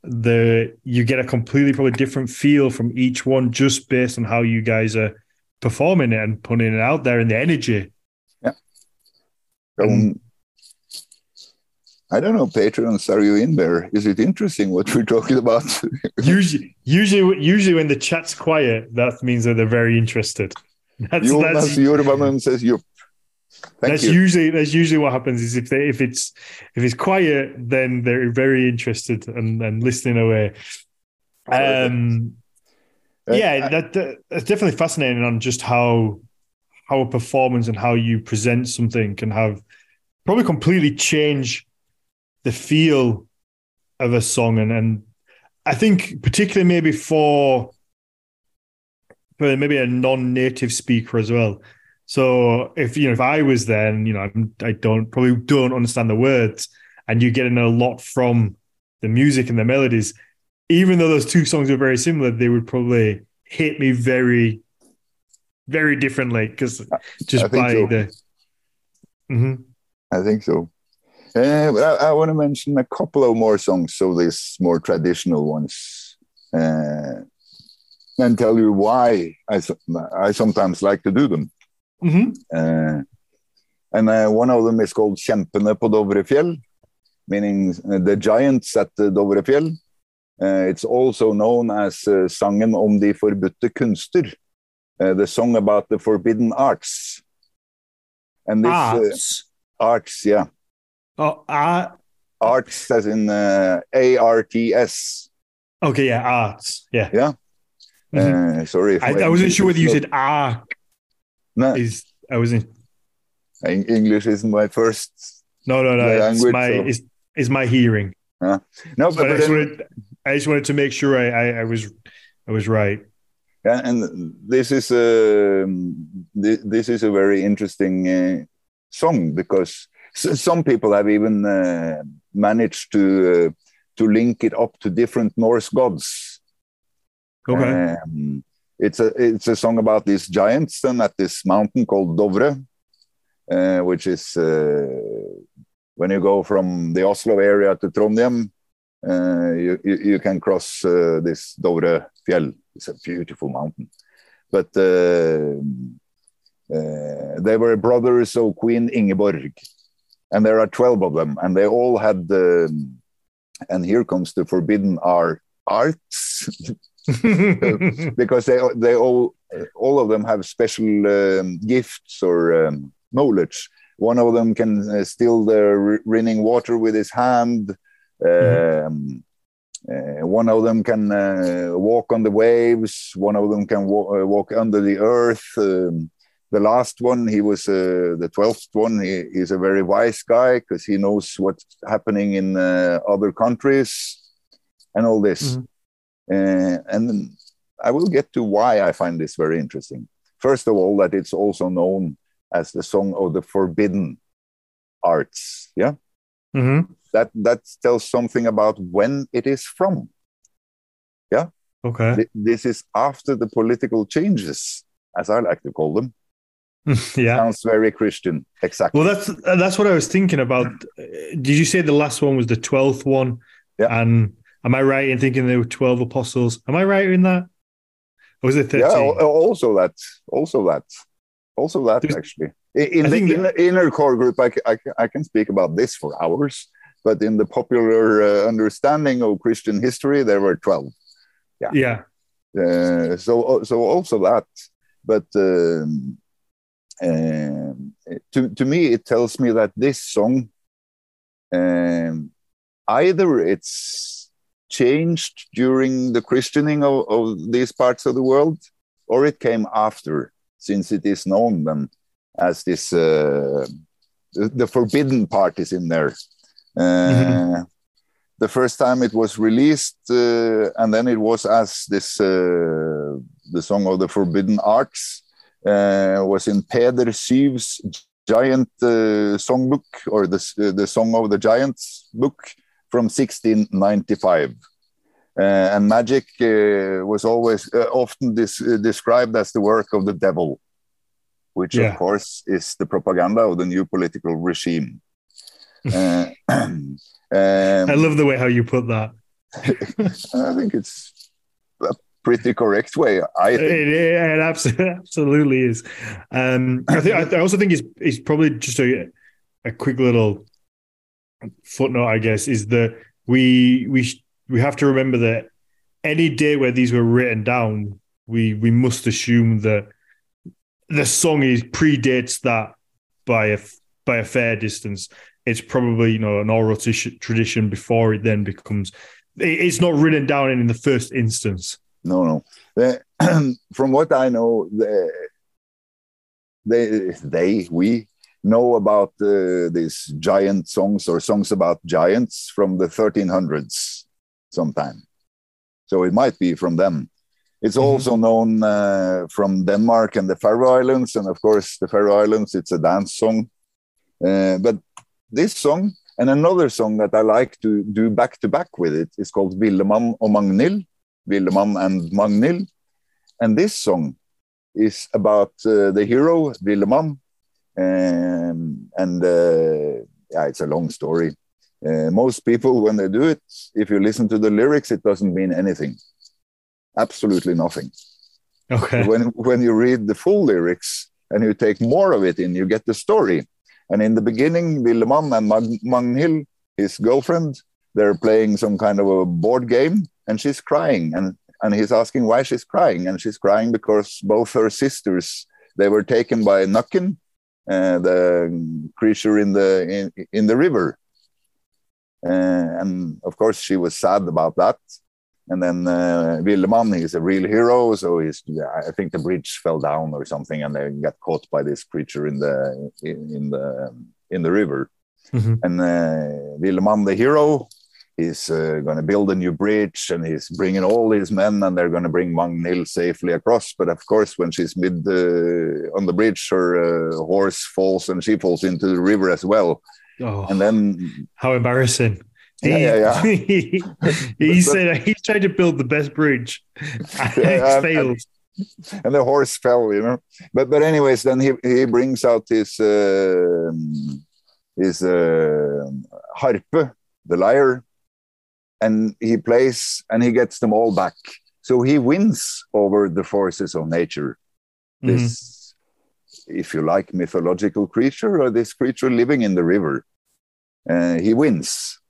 Speaker 1: The you get a completely probably different feel from each one just based on how you guys are performing it and putting it out there and the energy.
Speaker 2: Yeah. Um, I don't know, patrons, are you in there? Is it interesting what we're talking about?
Speaker 1: usually, usually, usually when the chat's quiet, that means that they're very interested.
Speaker 2: That's, Jonas Jormanen says you.
Speaker 1: Thank that's
Speaker 2: you.
Speaker 1: usually that's usually what happens is if they if it's if it's quiet then they're very interested and, and listening away. Um, uh, yeah, that, that, that's definitely fascinating on just how how a performance and how you present something can have probably completely change the feel of a song and and I think particularly maybe for but maybe a non-native speaker as well. So if you know if I was then, you know I don't probably don't understand the words, and you're getting a lot from the music and the melodies, even though those two songs are very similar, they would probably hit me very, very differently because just by so. the.
Speaker 2: Mm-hmm. I think so. Uh, I, I want to mention a couple of more songs, so these more traditional ones. Uh, and tell you why I, I sometimes like to do them. Mm-hmm. Uh, and uh, one of them is called Kjempene på Dovrefjell, meaning uh, the giants at the Dovrefjell. Uh, it's also known as uh, Sangen om de forbudte kunster, uh, the song about the forbidden arts. And this
Speaker 1: Arts.
Speaker 2: Uh, arts, yeah.
Speaker 1: Oh, art.
Speaker 2: Arts as in uh, A R T S.
Speaker 1: Okay, yeah, arts. Yeah.
Speaker 2: Yeah.
Speaker 1: Mhm.
Speaker 2: Uh, sorry. if
Speaker 1: I, I wasn't sure whether you said ah.
Speaker 2: No,
Speaker 1: Is I was
Speaker 2: in English isn't my first.
Speaker 1: No, no, no.
Speaker 2: The
Speaker 1: It's
Speaker 2: language,
Speaker 1: my
Speaker 2: so-
Speaker 1: it's, it's my hearing.
Speaker 2: No, but,
Speaker 1: But I just
Speaker 2: then-
Speaker 1: wanted, I just wanted to make sure I, I, I was I was right.
Speaker 2: Yeah, and this is a thi- this is a very interesting uh, song because some people have even uh, managed to uh, to link it up to different Norse gods.
Speaker 1: Okay.
Speaker 2: Um, it's a it's a song about these giants and at this mountain called Dovre, uh, which is uh, when you go from the Oslo area to Trondheim, uh, you, you you can cross uh, this Dovre Fjell. It's a beautiful mountain, but they were brothers of Queen Ingeborg, and there are twelve of them, and they all had. Um, and here comes the forbidden art arts because they they all all of them have special um, gifts or um, knowledge. One of them can uh, still the running water with his hand. Um, uh, one of them can uh, walk on the waves. One of them can wa- uh, walk under the earth. Um, the last one, he was uh, the twelfth one. He, he's a very wise guy because he knows what's happening in uh, other countries and all this.
Speaker 1: Mhm.
Speaker 2: Uh, and I will get to why I find this very interesting. First of all, that it's also known as the song of the forbidden arts. Yeah,
Speaker 1: hmm
Speaker 2: that that tells something about when it is from. Yeah.
Speaker 1: Okay.
Speaker 2: Th- This is after the political changes, as I like to call them.
Speaker 1: yeah.
Speaker 2: Sounds very Christian. Exactly.
Speaker 1: Well, that's that's what I was thinking about. Did you say the last one was the twelfth one?
Speaker 2: Yeah.
Speaker 1: And am I right in thinking there were twelve apostles? Am I right in that? Or was it thirteen?
Speaker 2: al- Also that. Also that. Also that actually. In the inner, inner core group, I, I, I can speak about this for hours. But in the popular uh, understanding of Christian history, there were twelve.
Speaker 1: yeah.
Speaker 2: Uh, so so also that but um, um, to to me it tells me that this song um, either it's changed during the christening of, of these parts of the world or it came after since it is known then as this uh, the, the forbidden part is in there. Uh, the first time it was released, uh, and then it was as this uh, the song of the forbidden arts uh, was in Peder Syv's giant uh, songbook or the the song of the giants book from 1695. Uh, and magic uh, was always uh, often uh, described as the work of the devil, which
Speaker 1: Yeah.
Speaker 2: of course is the propaganda of the new political regime. Uh, um,
Speaker 1: I love the way how you put that.
Speaker 2: I think it's a pretty correct way. I think.
Speaker 1: it, it absolutely, absolutely is. Um, I think I, I also think it's it's probably just a a quick little footnote, I guess, is that we we we have to remember that any day where these were written down, we we must assume that the song is predates that by a by a fair distance. It's probably you know an oral t- tradition before it then becomes. it- It's not written down in the first instance.
Speaker 2: No, no. The- from what I know, the, they, they, we know about uh, these giant songs or songs about giants from the 1300s sometime. So it might be from them. It's
Speaker 1: Mhm.
Speaker 2: also known uh, from Denmark and the Faroe Islands. And of course, the Faroe Islands, it's a dance song. Uh, but this song and another song that I like to do back to back with it is called Villemann og Magnhild. Villemann and Magnhild. And this song is about uh, the hero, Villemann. Um, and uh, yeah, it's a long story. Uh, most people, when they do it, if you listen to the lyrics, it doesn't mean anything. Absolutely nothing.
Speaker 1: Okay.
Speaker 2: When, when you read the full lyrics and you take more of it in, you get the story. And in the beginning, Villemann and Mag- Magnhild, his girlfriend, they're playing some kind of a board game and she's crying and and he's asking why she's crying and she's crying because both her sisters they were taken by Nøkken uh, the creature in the in, in the river. Uh, and of course, she was sad about that. And then uh, Villemann, he's a real hero, so he's I think the bridge fell down or something, and they got caught by this creature in the in, in the in the river. Mm-hmm. And uh, the hero, he's uh, going to build a new bridge and he's bringing all his men and they're going to bring Magnhild safely across. But of course, when she's mid uh, on the bridge, her uh, horse falls and she falls into the river as well.
Speaker 1: Oh, and then how embarrassing.
Speaker 2: Yeah, he, yeah, yeah.
Speaker 1: he, he said he's trying to build the best bridge and yeah, failed.
Speaker 2: And, and, the horse fell, you know. But but anyways, then he he brings out his uh, his uh, harpe, the lyre, and he plays and he gets them all back. So he wins over the forces of nature. Mm-hmm. This, if you like, mythological creature or this creature living in the river. Uh, he wins.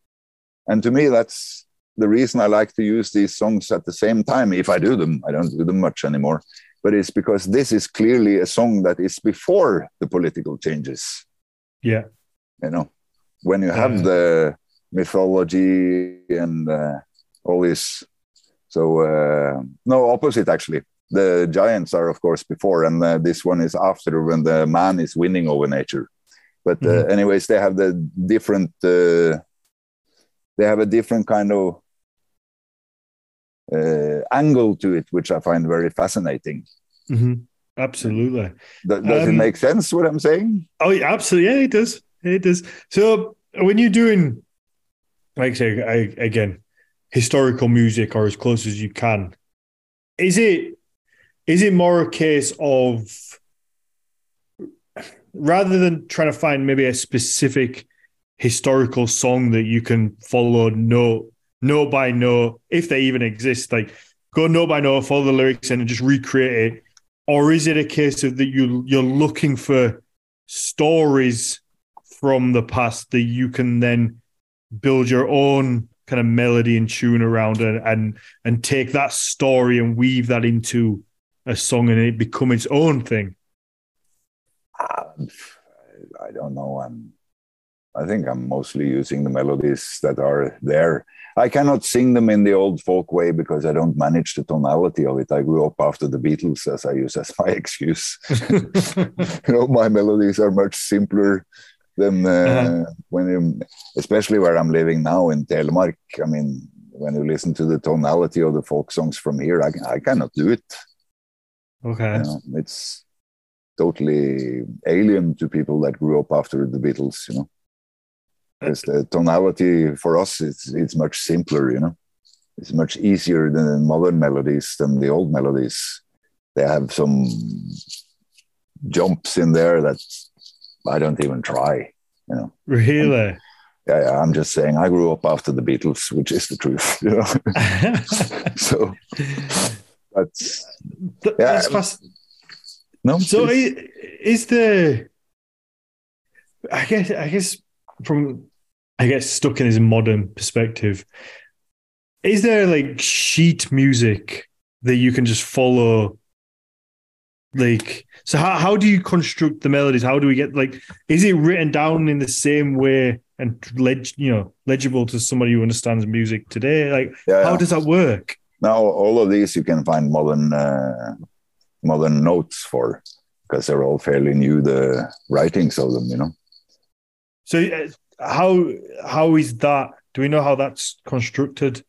Speaker 2: And to me, that's the reason I like to use these songs at the same time. If I do them, I don't do them much anymore. But it's because this is clearly a song that is before the political changes.
Speaker 1: Yeah.
Speaker 2: You know, when you have the mythology and uh, all this. So uh, no, opposite actually. The giants are of course before, and uh, this one is after when the man is winning over nature. But uh, mm-hmm. anyways, they have the different. Uh, they have a different kind of uh, angle to it, which I find very fascinating.
Speaker 1: Mm-hmm. Absolutely.
Speaker 2: Does, does um, it make sense what I'm saying?
Speaker 1: Oh, yeah, absolutely. Yeah, it does. It does. So when you're doing like I say I, again, historical music or as close as you can. Is it is it more a case of rather than trying to find maybe a specific historical song that you can follow note note by note, if they even exist, like go note by note, follow the lyrics and just recreate it? Or is it a case of that you you're looking for stories from the past that you can then build your own kind of melody and tune around it and and take that story and weave that into a song and it become its own thing?
Speaker 2: I don't know. I'm i think i'm mostly using the melodies that are there. I cannot sing them in the old folk way because i don't manage the tonality of it. I grew up after the beatles as i use as my excuse. You know my melodies are much simpler then uh, uh-huh. when you, especially where I'm living now in Telemark, I mean, when you listen to the tonality of the folk songs from here, I, I cannot do it.
Speaker 1: Okay.
Speaker 2: You know, it's totally alien to people that grew up after the Beatles, you know. Because the tonality for us, it's, it's much simpler, you know. It's much easier than modern melodies than the old melodies. They have some jumps in there that I don't even try. You know.
Speaker 1: Really?
Speaker 2: yeah, I'm just saying I grew up after the Beatles, which is the truth. You know. so that's
Speaker 1: yeah. That's um, fast. No. So please. is the I guess I guess from I guess stuck in his modern perspective, is there like sheet music that you can just follow like, so how, how do you construct the melodies? How do we get like, is it written down in the same way and leg, you know, legible to somebody who understands music today? Like, yeah, how does that work?
Speaker 2: Now, all of these you can find modern, uh, modern notes for because they're all fairly new, the writings of them, you know.
Speaker 1: So, uh, how how is that? Do we know how that's constructed?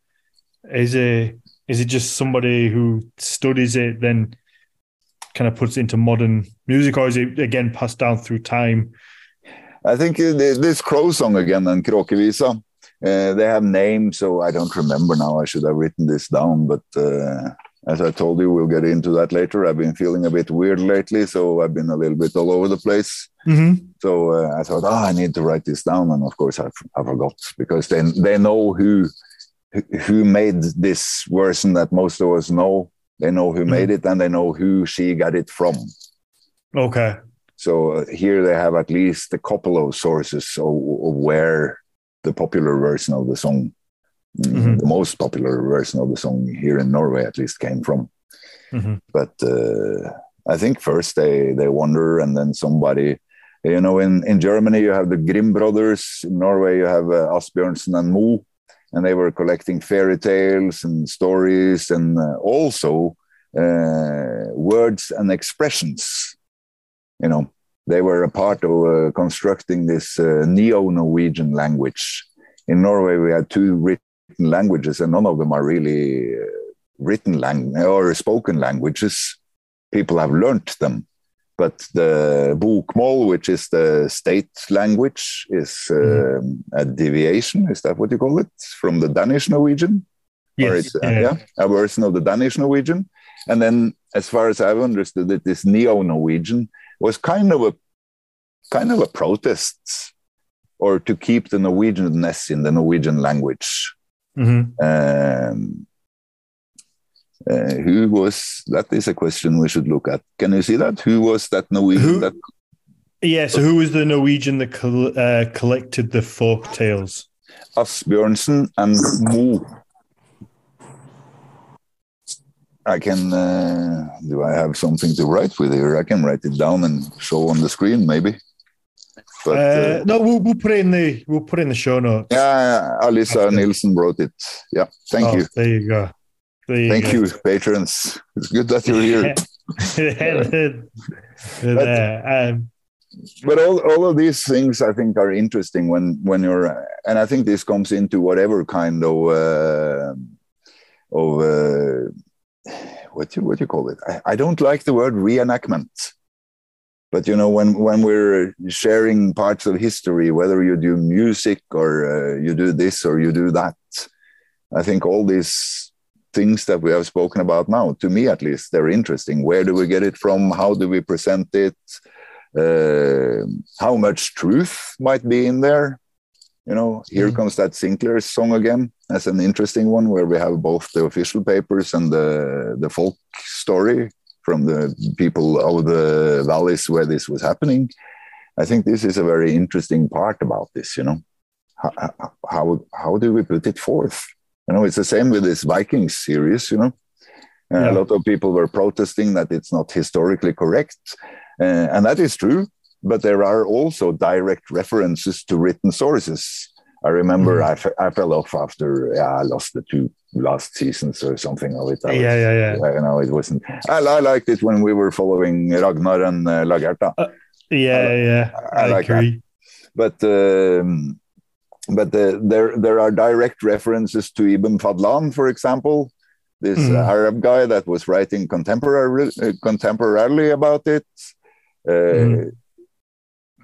Speaker 1: Is it is it just somebody who studies it then kind of puts into modern music, or is it again passed down through time?
Speaker 2: I think this crow song again and Kråkevisa, uh, they have names, so I don't remember now. I should have written this down, but uh, as I told you, we'll get into that later. I've been feeling a bit weird lately, so I've been a little bit all over the place.
Speaker 1: Mm-hmm.
Speaker 2: So uh, I thought, oh, I need to write this down, and of course I, I forgot because they they know who who made this version that most of us know they know who made mm-hmm. it and they know who she got it from.
Speaker 1: Okay.
Speaker 2: So uh, here they have at least a couple of sources of, of where the popular version of the song, mm, mm-hmm. the most popular version of the song here in Norway at least came from.
Speaker 1: Mm-hmm.
Speaker 2: But uh, I think first they they wonder, and then somebody You know, in, in Germany, you have the Grimm brothers. In Norway, you have uh, Asbjørnsen and Moe, and they were collecting fairy tales and stories and uh, also uh, words and expressions. You know, they were a part of uh, constructing this uh, Neo Norwegian language. In Norway, we had two written languages, and none of them are really uh, written language or spoken languages. People have learnt them but the bokmål, which is the state language, is uh, mm. a deviation. Is that what you call it from the Danish Norwegian?
Speaker 1: Yes,
Speaker 2: uh, yeah. a version of the Danish Norwegian. And then, as far as I've understood it, this Neo Norwegian was kind of a kind of a protest, or to keep the Norwegianness in the Norwegian language. Mm-hmm. Um, uh, who was that is a question we should look at. Can you see that? Who was that Norwegian? Who, that...
Speaker 1: Yeah, so who was the Norwegian that col- uh, collected the folk tales?
Speaker 2: Asbjørnsen and Moe. I can. Uh, do I have something to write with here? I can write it down and show on the screen, maybe.
Speaker 1: But uh, uh, no, we'll, we'll put it in the we'll put it in the show notes.
Speaker 2: Yeah, Alisa Nielsen wrote it. Yeah, thank oh, you.
Speaker 1: There you go.
Speaker 2: Thank you, patrons. It's good that you're here. but, um, but all, all of these things I think are interesting when when you're and I think this comes into whatever kind of uh, of uh, what you what you call it. I, I don't like the word reenactment, but you know when when we're sharing parts of history, whether you do music or uh, you do this or you do that, I think all these things that we have spoken about now, to me at least, they're interesting. Where do we get it from? How do we present it? Uh, how much truth might be in there? You know, here mm. comes that Sinclair song again as an interesting one where we have both the official papers and the, the folk story from the people of the valleys where this was happening. I think this is a very interesting part about this, you know. How, how, how do we put it forth? You know, it's the same with this Vikings series. You know, uh, yeah. a lot of people were protesting that it's not historically correct, uh, and that is true. But there are also direct references to written sources. I remember mm. I, f- I fell off after yeah, I lost the two last seasons or something of it.
Speaker 1: I yeah, was, yeah, yeah.
Speaker 2: You know, it wasn't. I, I, liked it when we were following Ragnar and uh, Lagertha.
Speaker 1: Uh, yeah, I, yeah, I, I like agree.
Speaker 2: That. But um, but the, there there are direct references to Ibn Fadlan, for example, this mm. Arab guy that was writing contemporary, uh, contemporarily about it. Uh, mm.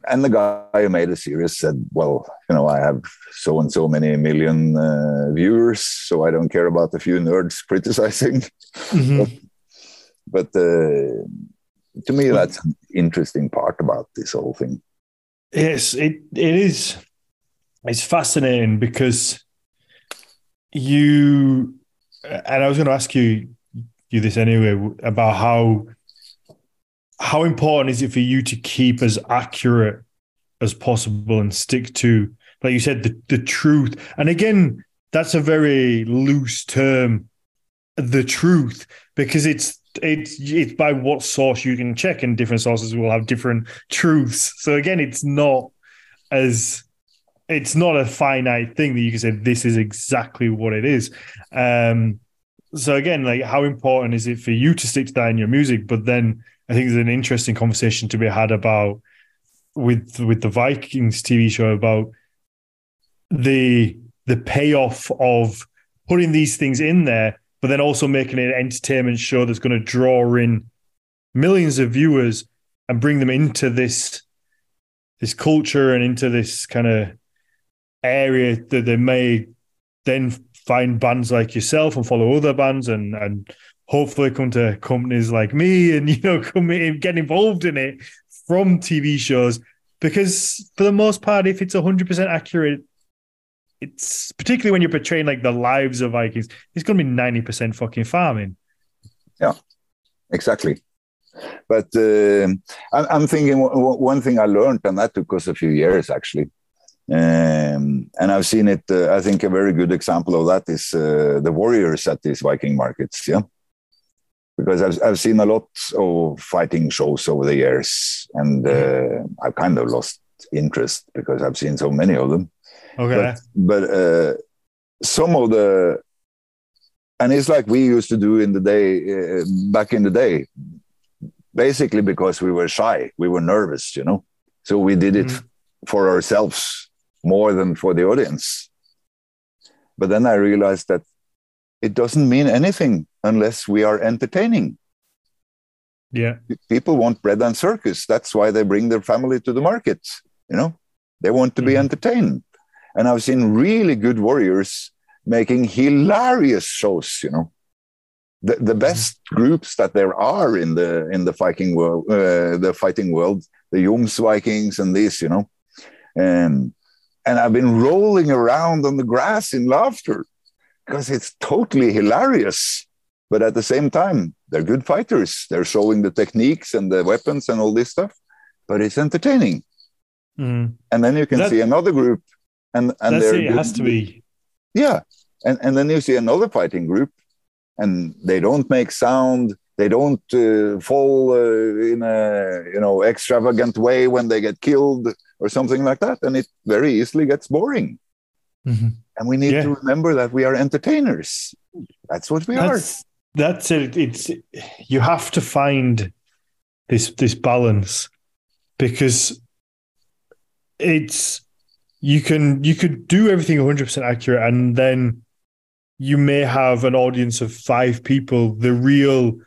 Speaker 2: And the guy who made the series said, "Well, you know, I have so and so many million uh, viewers, so I don't care about a few nerds criticizing." Mm-hmm. but, but uh, to me, that's an interesting part about this whole thing.
Speaker 1: Yes, it it is it's fascinating because you and I was going to ask you you this anyway about how how important is it for you to keep as accurate as possible and stick to like you said the, the truth. And again that's a very loose term the truth because it's it's it's by what source you can check and different sources will have different truths. So again it's not as it's not a finite thing that you can say this is exactly what it is. Um, so again, like how important is it for you to stick to that in your music? But then I think there's an interesting conversation to be had about with with the Vikings TV show about the the payoff of putting these things in there, but then also making it an entertainment show that's going to draw in millions of viewers and bring them into this this culture and into this kind of area that they may then find bands like yourself and follow other bands and and hopefully come to companies like me and you know come in, get involved in it from TV shows. Because for the most part if it's 100% accurate it's particularly when you're portraying like the lives of Vikings it's going to be 90% fucking farming.
Speaker 2: Yeah exactly. But uh, I'm thinking one thing I learned, and that took us a few years actually, um, and I've seen it. Uh, I think a very good example of that is uh, the warriors at these Viking markets. Yeah, because I've I've seen a lot of fighting shows over the years, and uh, I've kind of lost interest because I've seen so many of them.
Speaker 1: Okay.
Speaker 2: But, but uh, some of the and it's like we used to do in the day uh, back in the day basically because we were shy we were nervous you know so we did it
Speaker 1: Mhm.
Speaker 2: for ourselves more than for the audience. But then i realized that it doesn't mean anything unless we are entertaining.
Speaker 1: Yeah.
Speaker 2: people want bread and circus. That's why they bring their family to the market you know? They want to be
Speaker 1: Mhm.
Speaker 2: entertained. And i've seen really good warriors making hilarious shows you know? The, the best groups that there are in the in the viking world uh, the fighting world the Jums Vikings and these you know? And and i've been rolling around on the grass in laughter because it's totally hilarious but at the same time they're good fighters they're showing the techniques and the weapons and all this stuff but it's entertaining
Speaker 1: Mhm.
Speaker 2: and then you can
Speaker 1: That-
Speaker 2: see another group and and they're
Speaker 1: it. It
Speaker 2: good-
Speaker 1: has to be.
Speaker 2: yeah and and then you see another fighting group and they don't make sound they don't uh, fall uh, in a you know extravagant way when they get killed or something like that and it very easily gets boring
Speaker 1: Mhm.
Speaker 2: and we need
Speaker 1: Yeah.
Speaker 2: to remember that we are entertainers that's what we are
Speaker 1: That's that's it. It's you have to find this this balance because it's you can you could do everything 100% accurate and then you may have an audience of five people the real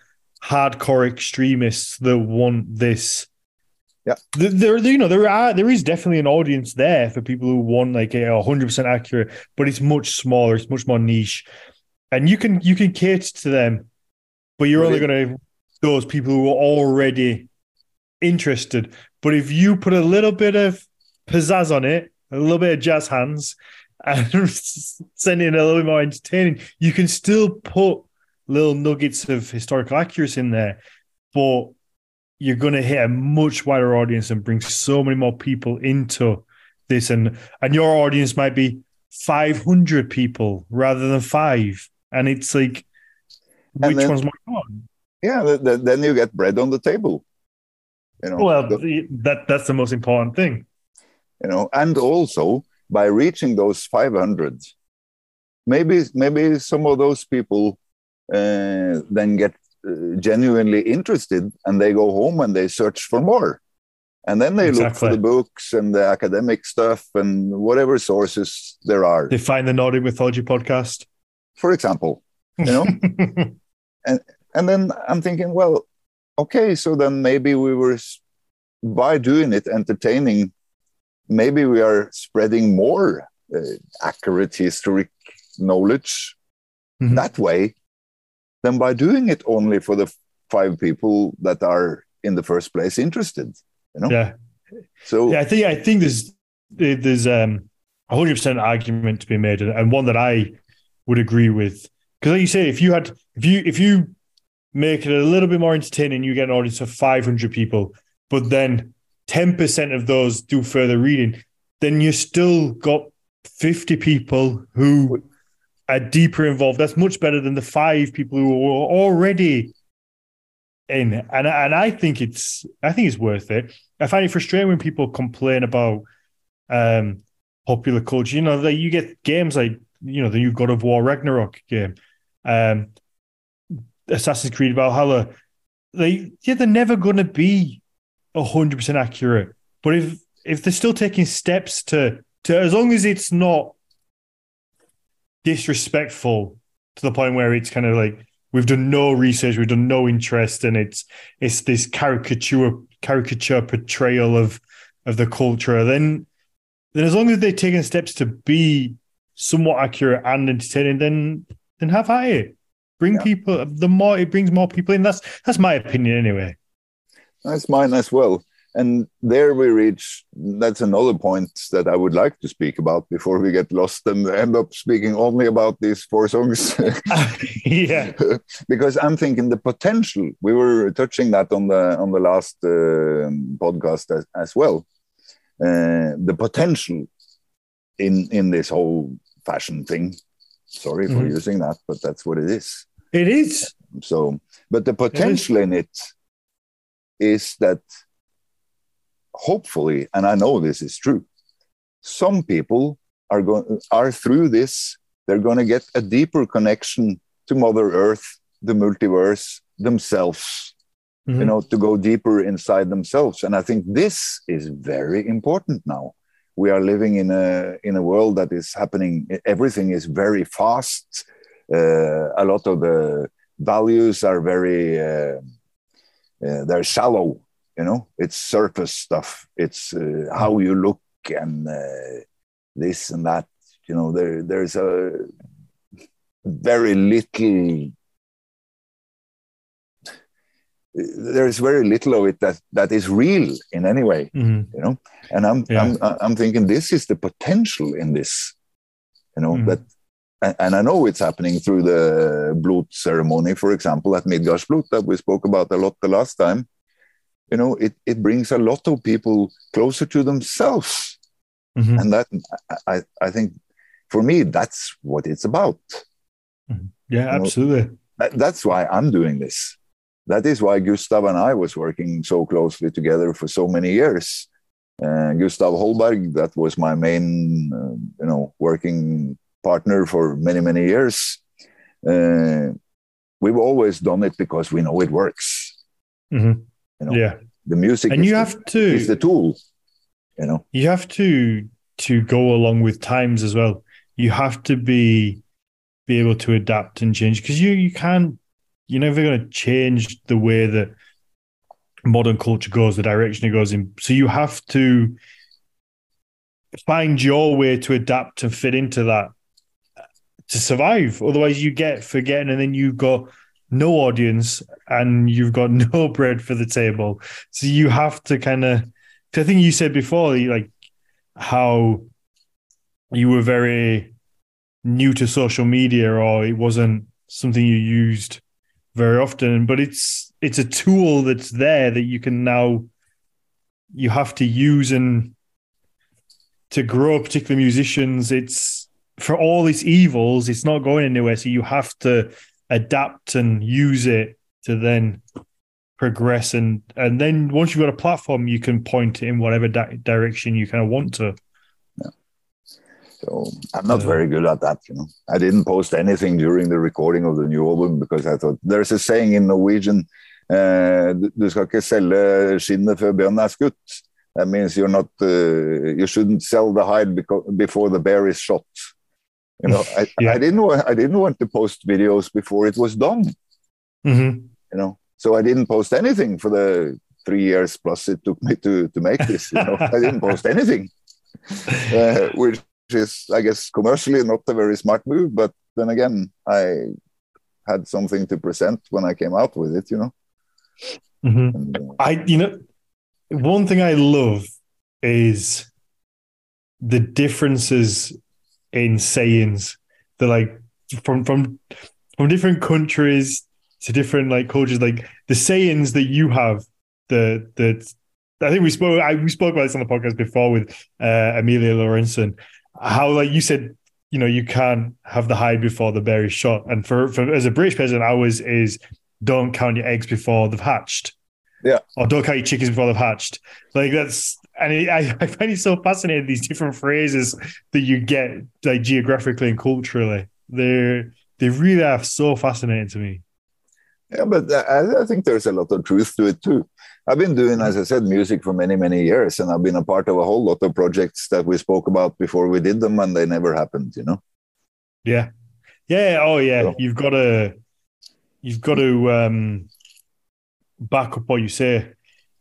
Speaker 1: hardcore extremists that want this
Speaker 2: Yeah.
Speaker 1: Th- there, you know there are there is definitely an audience there for people who want like a 100% accurate but it's much smaller it's much more niche. And you can you can cater to them but you're
Speaker 2: But
Speaker 1: only going to those people who are already interested. But if you put a little bit of pizzazz on it a little bit of jazz hands and send it a little bit more entertaining you can still put little nuggets of historical accuracy in there. But you're going to hit a much wider audience and bring so many more people into this and and your audience might be 500 people rather than five. And it's like which
Speaker 2: then-
Speaker 1: one's more important
Speaker 2: yeah th- th- then you get bread on the table you know?
Speaker 1: Well
Speaker 2: The-
Speaker 1: that that's the most important thing.
Speaker 2: You know and also by reaching those 500 maybe maybe some of those people uh, then get genuinely interested and they go home and they search for more. And then they look for the books and the academic stuff and whatever sources there are.
Speaker 1: They find the nordic mythology podcast.
Speaker 2: For example you know? And and then i'm thinking well okay so then maybe we were by doing it entertaining maybe we are spreading more uh, accurate historic knowledge
Speaker 1: Mhm.
Speaker 2: that way than by doing it only for the five people that are in the first place interested you know
Speaker 1: yeah
Speaker 2: so
Speaker 1: Yeah, I think I think there's there's um a hundred percent argument to be made, and one that I would agree with. Because like you say, if you had if you if you make it a little bit more entertaining, you get an audience of five hundred people, but then ten percent of those do further reading, then you still got fifty people who are deeper involved. That's much better than the five people who were already in, and and I think it's I think it's worth it. I find it frustrating when people complain about um, popular culture. You know, that you get games like you know the new God of War Ragnarok game, um, Assassin's Creed Valhalla. They yeah, they're never going to be hundred percent accurate. But if if they're still taking steps to to as long as it's not disrespectful to the point where it's kind of like we've done no research, we've done no interest, and it's it's this caricature caricature portrayal of of the culture, then then as long as they're taking steps to be somewhat accurate and entertaining, then then have at it. Bring
Speaker 2: Yeah.
Speaker 1: people the more it brings more people in. That's that's my opinion anyway.
Speaker 2: That's mine as well. And there we reach, that's another point that I would like to speak about before we get lost and end up speaking only about these four songs.
Speaker 1: yeah.
Speaker 2: because I'm thinking the potential, we were touching that on the, on the last uh, podcast as, as well. Uh, the potential in, in this whole fashion thing. Sorry for
Speaker 1: Mhm.
Speaker 2: using that, but that's what it is.
Speaker 1: It is.
Speaker 2: So But the potential in it is that hopefully, and I know this is true, some people are going are through this, they're going to get a deeper connection to Mother Earth, the multiverse, themselves. Mm-hmm. You know, to go deeper inside themselves. And I think this is very important now. We are living in a in a world that is happening. Everything is very fast. Uh, a lot of the values are very uh, uh, they're shallow you know it's surface stuff it's uh, how you look and uh, this and that you know there there's a very little there's very little of it that that is real in any way mm-hmm. you know and i'm yeah. i'm i'm thinking this is the potential in this you know mm-hmm. that and I know it's happening through the Blot ceremony, for example, at Midgardsblot that we spoke about a lot the last time. You know, it, it brings a lot of people closer to themselves. Mm-hmm. And that, I, I think, for me, that's what it's about.
Speaker 1: Mm-hmm. Yeah, you absolutely. Know,
Speaker 2: that, that's why I'm doing this. That is why Gustav and I was working so closely together for so many years. Uh, Gustav Holberg, that was my main, uh, you know, working partner for many many years. Uh, we've always done it because we know it works.
Speaker 1: Mm-hmm. You know, yeah,
Speaker 2: the music
Speaker 1: and you have to
Speaker 2: is the tool. You know,
Speaker 1: you have to to go along with times as well. You have to be be able to adapt and change because you you can't. You're never going to change the way that modern culture goes, the direction it goes in. So you have to find your way to adapt and fit into that to survive. Otherwise, you get forgetting, and then you've got no audience and you've got no bread for the table. So you have to kind of. I think you said before, like how you were very new to social media, or it wasn't something you used very often. But it's it's a tool that's there that you can now you have to use and to grow particular musicians. It's for all its evils, it's not going anywhere. So you have to adapt and use it to then progress. And and then once you've got a platform you can point it in whatever di- direction you kind of want to.
Speaker 2: Yeah. so i'm not very good at that you know. I didn't post anything during the recording of the new album because i thought there's a saying in norwegian uh, du skal ikke skinnet før bjørnen er skutt. That means you're not uh, you shouldn't sell the hide before the bear is shot you know, I, yeah. I didn't want I didn't want to post videos before it was done.
Speaker 1: Mm-hmm.
Speaker 2: You know, so I didn't post anything for the three years plus it took me to to make this. You know, I didn't post anything, uh, which is, I guess, commercially not a very smart move. But then again, I had something to present when I came out with it. You know,
Speaker 1: mm-hmm. and, uh, I you know, one thing I love is the differences in sayings. They're like from from from different countries to different like cultures. Like the sayings that you have, the the I think we spoke I, we spoke about this on the podcast before with uh, Amelia Lorentzen. How like you said, you know, you can't have the hide before the bear is shot. And for, for as a British person, ours is don't count your eggs before they've hatched.
Speaker 2: Yeah.
Speaker 1: Or don't count your chickens before they've hatched. Like that's and it, I, I find it so fascinating these different phrases that you get like geographically and culturally. They're they really are so fascinating to me.
Speaker 2: Yeah, but I, I think there's a lot of truth to it too. I've been doing, as I said, music for many, many years, and I've been a part of a whole lot of projects that we spoke about before we did them, and they never happened. You know.
Speaker 1: Yeah, yeah. Oh, yeah. So. You've got to, you've got to um, back up what you say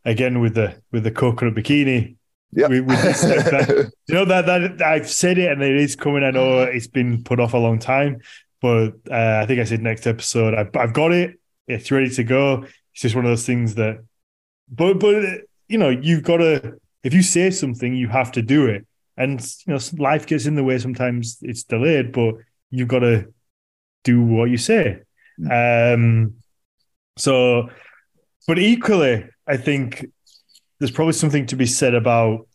Speaker 1: again with the with the coconut bikini.
Speaker 2: Yeah, we, we
Speaker 1: that, you know that that I've said it and it is coming. I know it's been put off a long time, but uh, I think I said next episode. I've, I've got it. It's ready to go. It's just one of those things that, but but you know you've got to if you say something you have to do it, and you know life gets in the way. Sometimes it's delayed, but you've got to do what you say. Mm. Um, so, but equally, I think there's probably something to be said about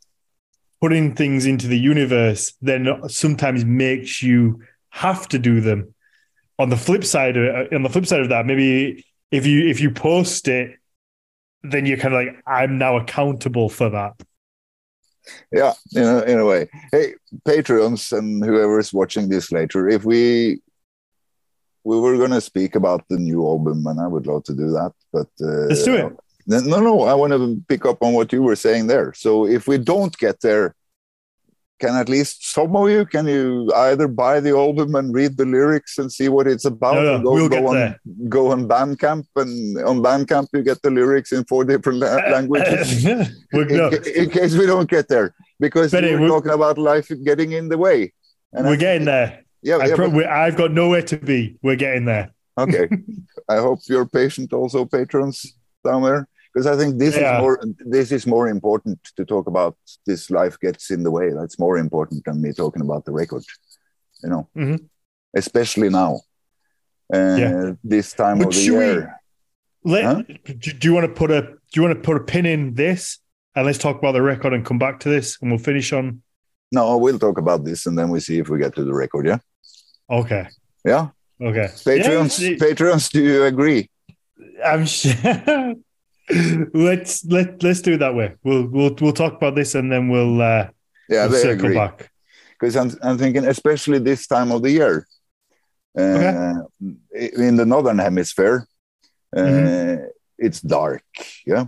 Speaker 1: putting things into the universe then sometimes makes you have to do them. On the flip side, of, on the flip side of that, maybe if you if you post it, then you're kind of like, I'm now accountable for that.
Speaker 2: Yeah, in a, in a way. Hey, Patreons and whoever's watching this later, if we we were going to speak about the new album, and I would love to do that, but uh,
Speaker 1: let's do it.
Speaker 2: No, no, I want to pick up on what you were saying there. So if we don't get there, can at least some of you can you either buy the album and read the lyrics and see what it's about?
Speaker 1: No, no,
Speaker 2: go,
Speaker 1: we'll
Speaker 2: go
Speaker 1: get
Speaker 2: on,
Speaker 1: there.
Speaker 2: Go on Bandcamp, and on Bandcamp you get the lyrics in four different la- languages.
Speaker 1: We're-
Speaker 2: in,
Speaker 1: no,
Speaker 2: in case we don't get there, because
Speaker 1: Benny,
Speaker 2: we're
Speaker 1: we're-
Speaker 2: talking about life getting in the way. And
Speaker 1: we're
Speaker 2: think-
Speaker 1: getting there.
Speaker 2: Yeah,
Speaker 1: I pro-
Speaker 2: but-
Speaker 1: got nowhere to be. We're getting there.
Speaker 2: okay. I hope you're patient, also patrons down there, because I think this
Speaker 1: Yeah.
Speaker 2: is more. This is more important to talk about. This life gets in the way. That's more important than me talking about the record. You know,
Speaker 1: Mhm.
Speaker 2: especially now, uh,
Speaker 1: Yeah.
Speaker 2: this time
Speaker 1: But
Speaker 2: of the
Speaker 1: should we-
Speaker 2: year.
Speaker 1: Let,
Speaker 2: Huh?
Speaker 1: do you want to put a do you want to put a pin in this and let's talk about the record and come back to this and we'll finish on
Speaker 2: No, we'll talk about this and then we see if we get to the record. Yeah,
Speaker 1: okay
Speaker 2: yeah.
Speaker 1: okay
Speaker 2: Patreons,
Speaker 1: Yeah,
Speaker 2: patrons, do you agree?
Speaker 1: I'm sure. let's let let's do it that way. We'll we'll we'll talk about this and then we'll uh,
Speaker 2: Yeah,
Speaker 1: we'll circle
Speaker 2: agree.
Speaker 1: back.
Speaker 2: because I'm, I'm thinking especially this time of the year uh, in the northern hemisphere uh,
Speaker 1: Mhm.
Speaker 2: it's dark yeah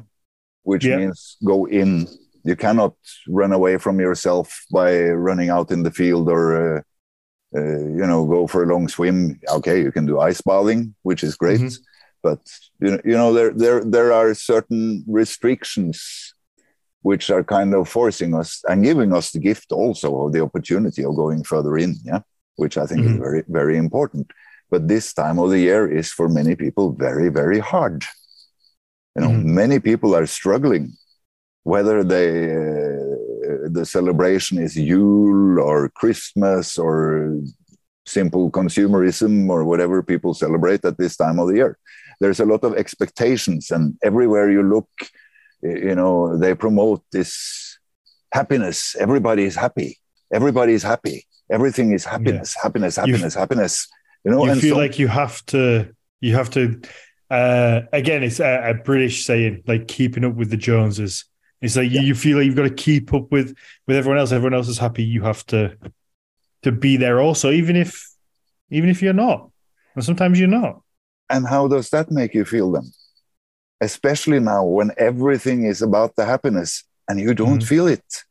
Speaker 2: which
Speaker 1: Yeah.
Speaker 2: means go in you cannot run away from yourself by running out in the field or uh, you know go for a long swim okay you can do ice bathing which is great
Speaker 1: Mhm.
Speaker 2: but you know, you know there there there are certain restrictions which are kind of forcing us and giving us the gift also of the opportunity of going further in yeah which i think is
Speaker 1: Mhm.
Speaker 2: very very important but this time of the year is for many people very very hard you know
Speaker 1: Mhm.
Speaker 2: many people are struggling whether they uh, the celebration is yule or christmas or simple consumerism or whatever people celebrate at this time of the year. There's a lot of expectations and everywhere you look you know they promote this happiness. Everybody is happy. Everybody is happy. Everything is happiness happiness happiness happiness you know
Speaker 1: You
Speaker 2: and
Speaker 1: feel
Speaker 2: some-
Speaker 1: like you have to you have to uh again it's a, a British saying like keeping up with the Joneses. It's like you, you feel like you've got to keep up with with everyone else. Everyone else is happy. You have to to be there also, even if even if you're not. And sometimes you're not.
Speaker 2: And how does that make you feel then? Especially now when everything is about the happiness and you don't
Speaker 1: Mhm.
Speaker 2: feel it.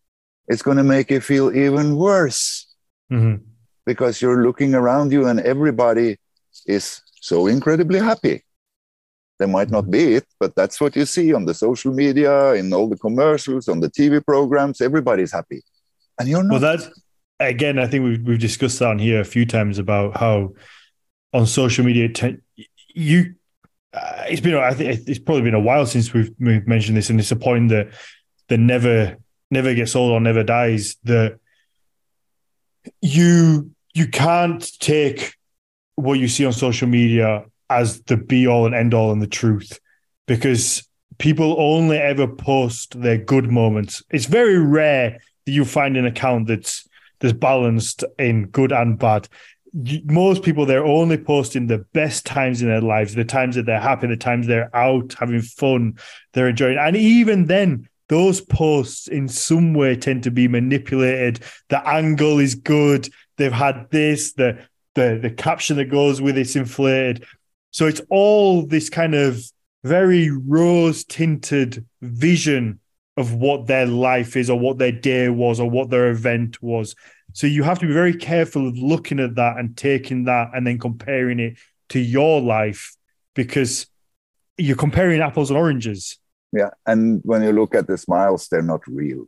Speaker 2: It's going to make you feel even worse
Speaker 1: Mhm.
Speaker 2: because you're looking around you and everybody is so incredibly happy. They might not be it, but that's what you see on the social media, in all the commercials, on the TV programs. Everybody's happy. And you're not.
Speaker 1: Well, that's again. I think we've we've discussed that on here a few times about how on social media you. Uh, it's been. I think it's probably been a while since we've, we've mentioned this, and it's a point that that never never gets old or never dies. That you you can't take what you see on social media as the be all and end all and the truth, because people only ever post their good moments. It's very rare that you find an account that's that's balanced in good and bad. Most people they're only posting the best times in their lives, the times that they're happy, the times they're out having fun, they're enjoying, and even then, those posts in some way tend to be manipulated. The angle is good. They've had this. The the the caption that goes with it's inflated. So it's all this kind of very rose tinted vision of what their life is or what their day was or what their event was. So you have to be very careful of looking at that and taking that and then comparing it to your life because you're comparing apples and oranges.
Speaker 2: Yeah, and when you look at the smiles, they're not real.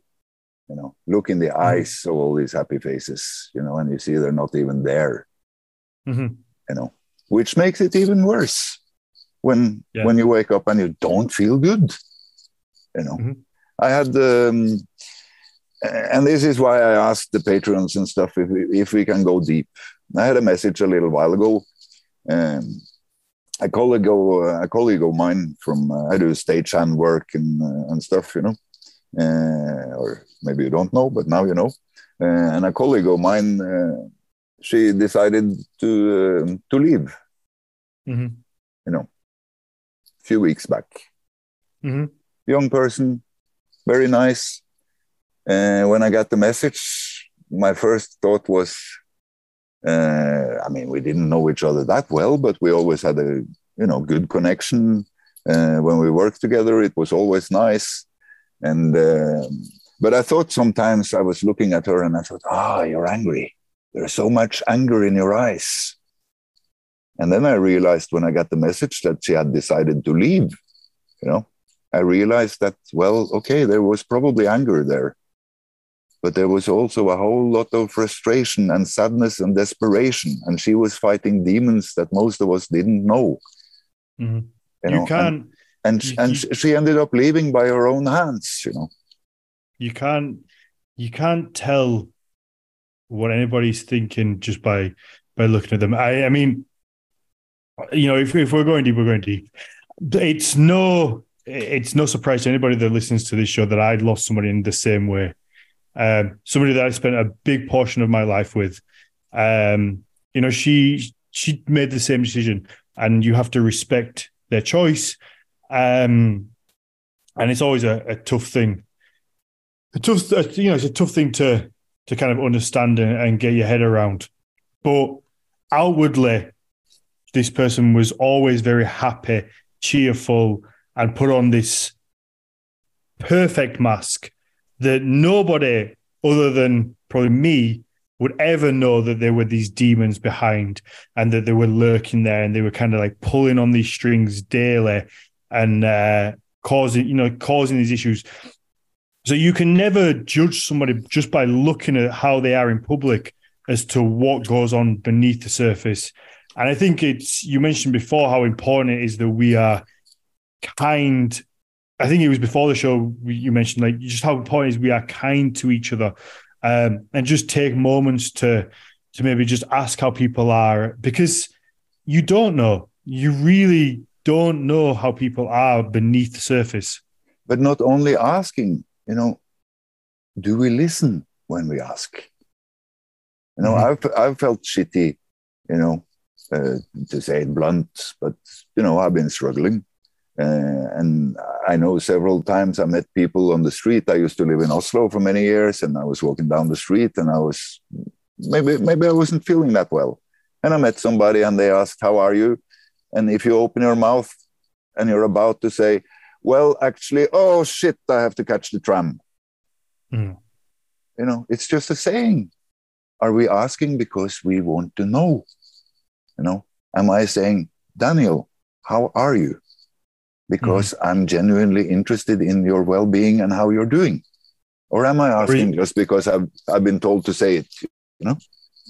Speaker 2: You know, look in the eyes of all these happy faces. You know, and you see they're not even there.
Speaker 1: Mhm.
Speaker 2: You know, which makes it even worse when
Speaker 1: Yeah.
Speaker 2: when you wake up and you don't feel good. You know,
Speaker 1: Mhm.
Speaker 2: I had um, and this is why I asked the patrons and stuff if we, if we can go deep. I had a message a little while ago. Um, a colleague, of, a colleague of mine from uh, I do stagehand work and uh, and stuff, you know, uh, or maybe you don't know, but now you know. Uh, and a colleague of mine, uh, she decided to uh, to leave,
Speaker 1: Mhm.
Speaker 2: you know, a few weeks back.
Speaker 1: Mm-hmm.
Speaker 2: Young person, very nice. And when I got the message, my first thought was, uh, I mean, we didn't know each other that well, but we always had a you know good connection. Uh, when we worked together, it was always nice. And uh, but I thought sometimes I was looking at her and I thought, ah, oh, you're angry. There's so much anger in your eyes. And then I realized when I got the message that she had decided to leave, you know, I realized that, well, okay, there was probably anger there. But there was also a whole lot of frustration and sadness and desperation. And she was fighting demons that most of us didn't know.
Speaker 1: Mm-hmm. You, know? you can't.
Speaker 2: And, and, you, and she ended up leaving by her own hands, you know.
Speaker 1: You can't you can't tell what anybody's thinking just by by looking at them. I I mean, you know, if if we're going deep, we're going deep. It's no it's no surprise to anybody that listens to this show that I'd lost somebody in the same way. Um, somebody that I spent a big portion of my life with. Um, you know, she she made the same decision, and you have to respect their choice. Um, and it's always a, a tough thing. A tough, you know, it's a tough thing to to kind of understand and, and get your head around. But outwardly, this person was always very happy, cheerful, and put on this perfect mask that nobody other than probably me would ever know that there were these demons behind and that they were lurking there and they were kind of like pulling on these strings daily and uh, causing you know causing these issues so you can never judge somebody just by looking at how they are in public as to what goes on beneath the surface and i think it's you mentioned before how important it is that we are kind. I think it was before the show you mentioned like just how important is we are kind to each other, um, and just take moments to to maybe just ask how people are because you don't know. You really don't know how people are beneath the surface.
Speaker 2: But not only asking, you know, do we listen when we ask? You know, mm-hmm. I've I've felt shitty, you know, uh, to say it blunt, but you know, I've been struggling. Uh, and I know several times I met people on the street. I used to live in Oslo for many years, and I was walking down the street, and I was maybe maybe I wasn't feeling that well, and I met somebody, and they asked, "How are you?" And if you open your mouth and you're about to say, "Well, actually, oh shit, I have to catch the tram,"
Speaker 1: mm.
Speaker 2: you know, it's just a saying. Are we asking because we want to know? You know, am I saying, Daniel, how are you? because mm-hmm. I'm genuinely interested in your well being and how you're doing? Or am I asking just because I've, I've been told to say it? You know,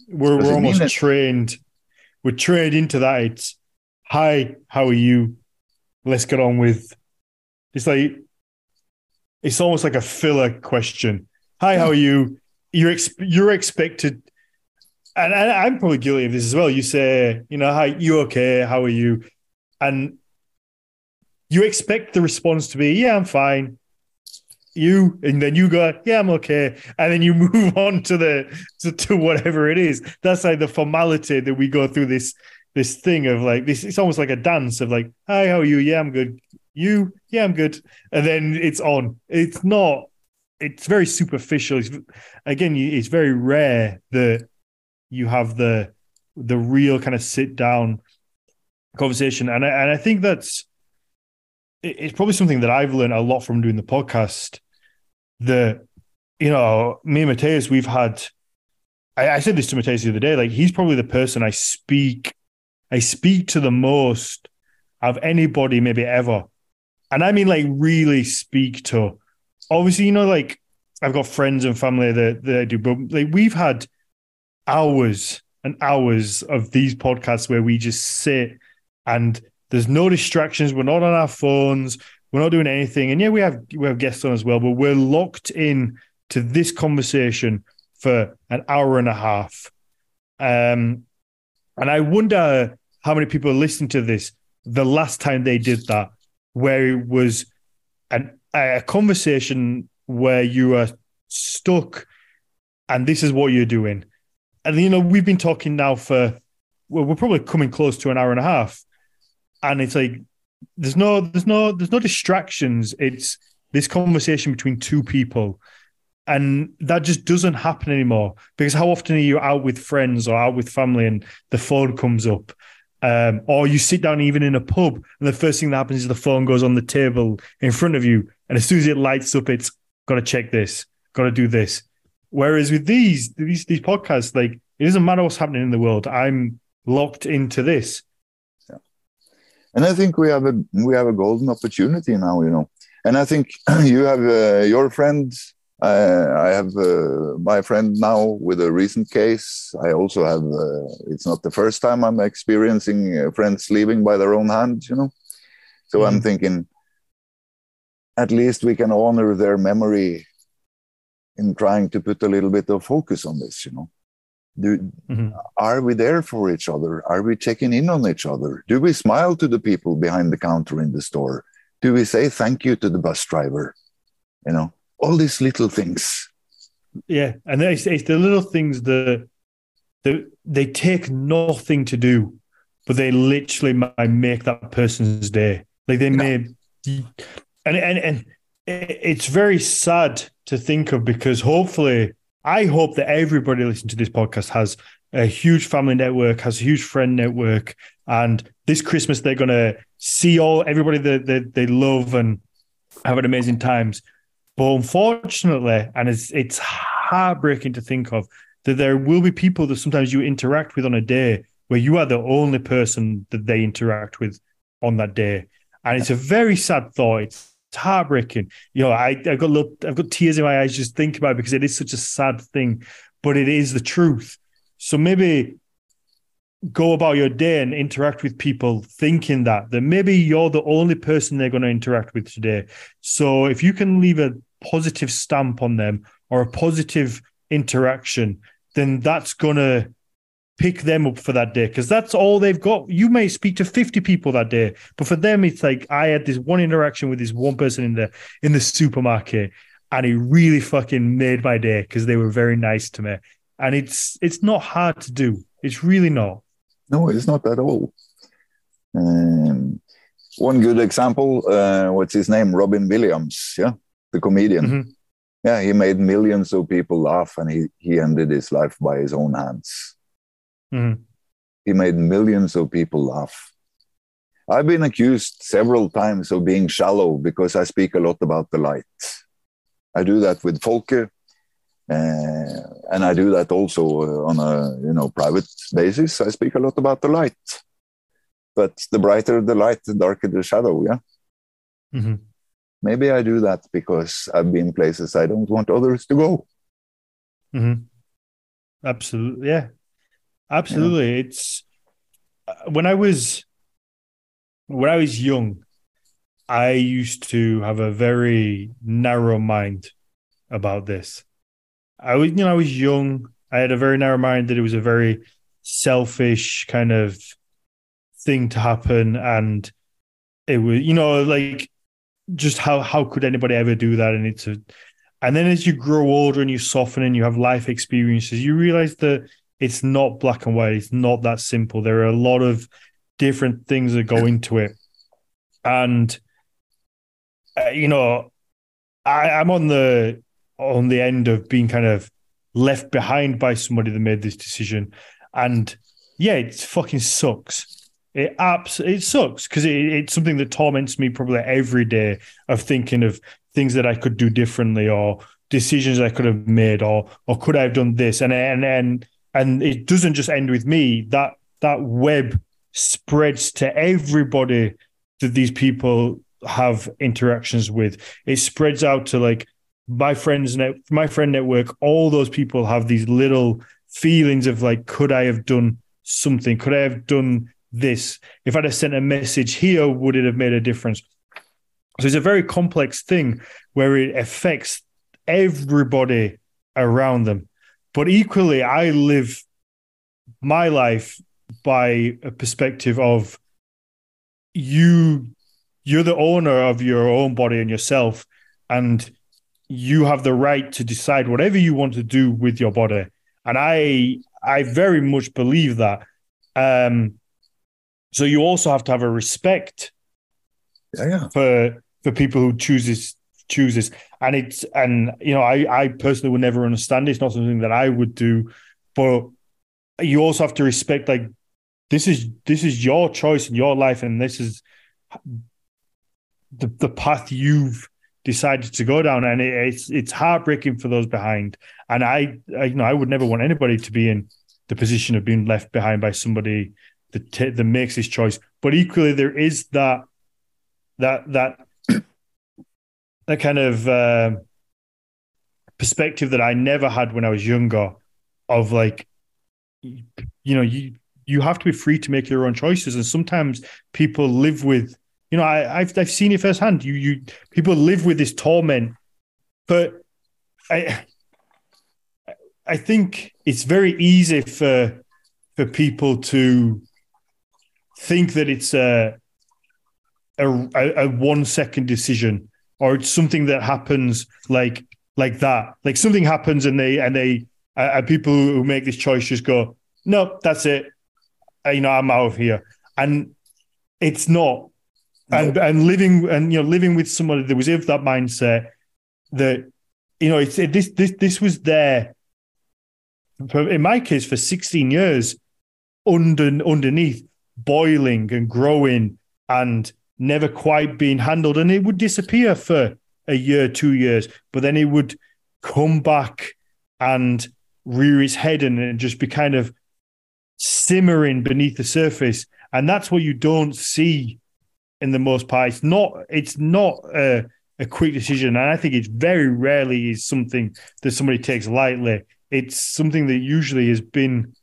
Speaker 1: we're, we're almost trained. We're trained into that. It's hi, how are you? Let's get on with. It's like it's almost like a filler question. Hi, how are you? You're ex- you're expected, and, and I'm probably guilty of this as well. You say, you know, hi, you okay? How are you? And you expect the response to be, yeah, I'm fine. You and then you go, yeah, I'm okay, and then you move on to the to, to whatever it is. That's like the formality that we go through this this thing of like this. It's almost like a dance of like, hi, how are you? Yeah, I'm good. You, yeah, I'm good. And then it's on. It's not. It's very superficial. It's, again, it's very rare that you have the the real kind of sit down conversation, and I, and I think that's it's probably something that I've learned a lot from doing the podcast. The, you know, me and Matthias, we've had. I, I said this to Matthias the other day. Like he's probably the person I speak, I speak to the most of anybody maybe ever, and I mean like really speak to. Obviously, you know, like I've got friends and family that that I do, but like we've had hours and hours of these podcasts where we just sit and there's no distractions. We're not on our phones. We're not doing anything. And yeah, we have we have guests on as well, but we're locked in to this conversation for an hour and a half. Um, and I wonder how many people listen to this the last time they did that, where it was an, a conversation where you are stuck and this is what you're doing. And, you know, we've been talking now for, well, we're probably coming close to an hour and a half and it's like there's no there's no there's no distractions. It's this conversation between two people. And that just doesn't happen anymore because how often are you out with friends or out with family and the phone comes up? Um, or you sit down even in a pub and the first thing that happens is the phone goes on the table in front of you. And as soon as it lights up, it's got to check this, got to do this. Whereas with these, these, these podcasts, like it doesn't matter what's happening in the world. I'm locked into this.
Speaker 2: And I think we have a, we have a golden opportunity now, you know, and I think you have uh, your friends. Uh, I have uh, my friend now with a recent case. I also have. Uh, it's not the first time I'm experiencing uh, friends leaving by their own hand. You know, so mm. I'm thinking. At least we can honor their memory in trying to put a little bit of focus on this. You know, do, mm-hmm. are we there for each other? Are we checking in on each other? Do we smile to the people behind the counter in the store? do we say thank you to the bus driver? You know, all these little things.
Speaker 1: Yeah, and it's, it's the little things that, that they take nothing to do, but they literally might make that person's day. Like they yeah. and and and it's very sad to think of because hopefully, I hope that everybody listening to this podcast has a huge family network, has a huge friend network, and this Christmas they're going to see all everybody that they, they love and having amazing times. But unfortunately, and it's it's heartbreaking to think of that there will be people that sometimes you interact with on a day where you are the only person that they interact with on that day, and it's a very sad thought. It's, heartbreaking. You know, I I've got little, I've got tears in my eyes just thinking about it because it is such a sad thing, but it is the truth. So maybe go about your day and interact with people thinking that that maybe you're the only person they're going to interact with today so if you can leave a positive stamp on them or a positive interaction then that's going to pick them up for that day because that's all they've got. You may speak to 50 people that day but for them it's like i had this one interaction with this one person in the in the supermarket and it really fucking made my day because they were very nice to me. And it's it's not hard to do. It's really not.
Speaker 2: No, it's not at all. Um, one good example, uh, what's his name? Robin Williams, yeah, the comedian. Mm-hmm. Yeah, he made millions of people laugh and he, he ended his life by his own hands. Mm-hmm. He made millions of people laugh. I've been accused several times of being shallow because I speak a lot about the light. I do that with Folque. Uh, and I do that also uh, on a you know private basis. I speak a lot about the light, but the brighter the light, the darker the shadow. Yeah. Mm-hmm. Maybe I do that because I've been places I don't want others to go.
Speaker 1: Mm-hmm. Absolutely, yeah, absolutely. Yeah. It's uh, when I was when I was young, I used to have a very narrow mind about this. I was, you know, I was young. I had a very narrow mind that it was a very selfish kind of thing to happen, and it was, you know, like just how how could anybody ever do that? And it's a, and then as you grow older and you soften and you have life experiences, you realize that it's not black and white. It's not that simple. There are a lot of different things that go into it, and uh, you know, I, I'm on the on the end of being kind of left behind by somebody that made this decision. And yeah, it fucking sucks. It abs- it sucks because it, it's something that torments me probably every day of thinking of things that I could do differently or decisions I could have made or or could I have done this. And and and and it doesn't just end with me. That that web spreads to everybody that these people have interactions with. It spreads out to like my friends net my friend network all those people have these little feelings of like could i have done something? Could i have done this if i'd have sent a message here would it have made a difference so it's a very complex thing where it affects everybody around them but equally i live my life by a perspective of you you're the owner of your own body and yourself and you have the right to decide whatever you want to do with your body. And I I very much believe that. Um, so you also have to have a respect
Speaker 2: Yeah, yeah.
Speaker 1: For for people who chooses chooses, and it's and you know I I personally would never understand it. It's not something that I would do, but you also have to respect like this is this is your choice in your life, and this is the the path you've decided to go down, and it, it's it's heartbreaking for those behind. And I, I, you know, I would never want anybody to be in the position of being left behind by somebody that t- makes his choice. But equally, there is that that that that kind of uh, perspective that I never had when I was younger, of like, you know, you you have to be free to make your own choices, and sometimes people live with you know, I, have I've seen it firsthand. You you people live with this torment, but I I think it's very easy for for people to think that it's a a, a one second decision or it's something that happens like like that. Like something happens and they and they uh, and people who make this choice just go, no, that's it. Uh, you know, I'm out of here, and it's not and and living and you know living with somebody that was of that mindset that you know it's it, this this this was there for, in my case for 16 years under underneath boiling and growing and never quite being handled and it would disappear for a year two years but then it would come back and rear its head and, and just be kind of simmering beneath the surface and that's what you don't see in the most part. It's not. It's not a, a quick decision, and I think it's very rarely is something that somebody takes lightly. It's something that usually has been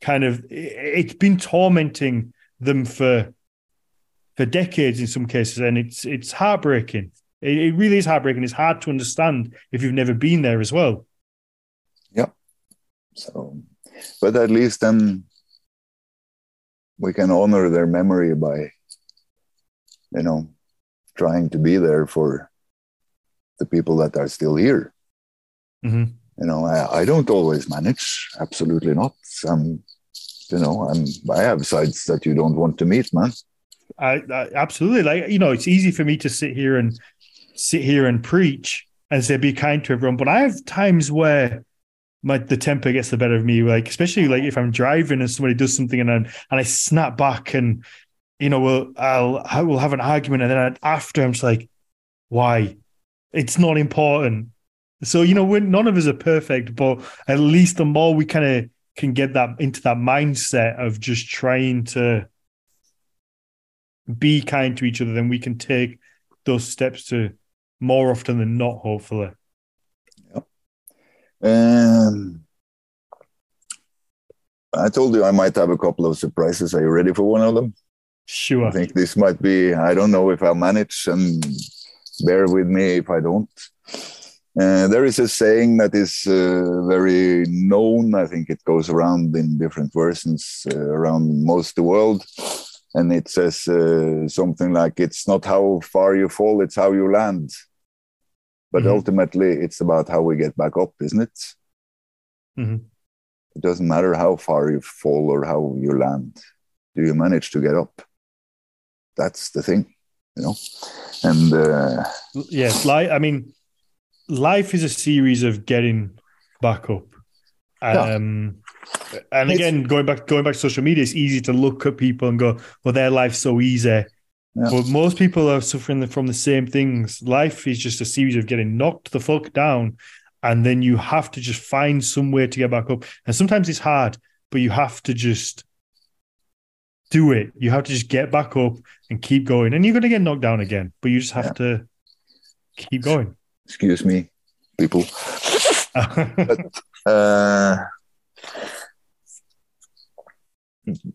Speaker 1: kind of. It's been tormenting them for for decades in some cases, and it's it's heartbreaking. It, it really is heartbreaking. It's hard to understand if you've never been there as well.
Speaker 2: Yeah. So, but at least then we can honor their memory by you know, trying to be there for the people that are still here.
Speaker 1: Mm-hmm.
Speaker 2: You know, I, I don't always manage. Absolutely not. I'm, you know, I'm. I have sides that you don't want to meet, man.
Speaker 1: I, I absolutely like. You know, it's easy for me to sit here and sit here and preach and say be kind to everyone, but I have times where my the temper gets the better of me. Like especially like if I'm driving and somebody does something and I, and I snap back and you know, we'll I'll I will have an argument, and then after I'm just like, why? It's not important. So you know, we're, none of us are perfect, but at least the more we kind of can get that into that mindset of just trying to be kind to each other, then we can take those steps to more often than not, hopefully.
Speaker 2: Yeah. Um, I told you I might have a couple of surprises. Are you ready for one of them?
Speaker 1: Sure.
Speaker 2: I think this might be, I don't know if I'll manage and bear with me if I don't. Uh, there is a saying that is uh, very known. I think it goes around in different versions uh, around most of the world. And it says uh, something like, it's not how far you fall, it's how you land. But mm-hmm. ultimately, it's about how we get back up, isn't it?
Speaker 1: Mm-hmm.
Speaker 2: It doesn't matter how far you fall or how you land. Do you manage to get up? that's the thing, you know. And uh,
Speaker 1: yes, like I mean, life is a series of getting back up. Um, yeah. and again, going back going back to social media, it's easy to look at people and go, "Well, their life's so easy." Yeah. But most people are suffering from the same things. Life is just a series of getting knocked the fuck down, and then you have to just find some way to get back up. And sometimes it's hard, but you have to just do it. You have to just get back up and keep going. And you're going to get knocked down again, but you just have yeah. to keep going.
Speaker 2: Excuse me, people. but, uh,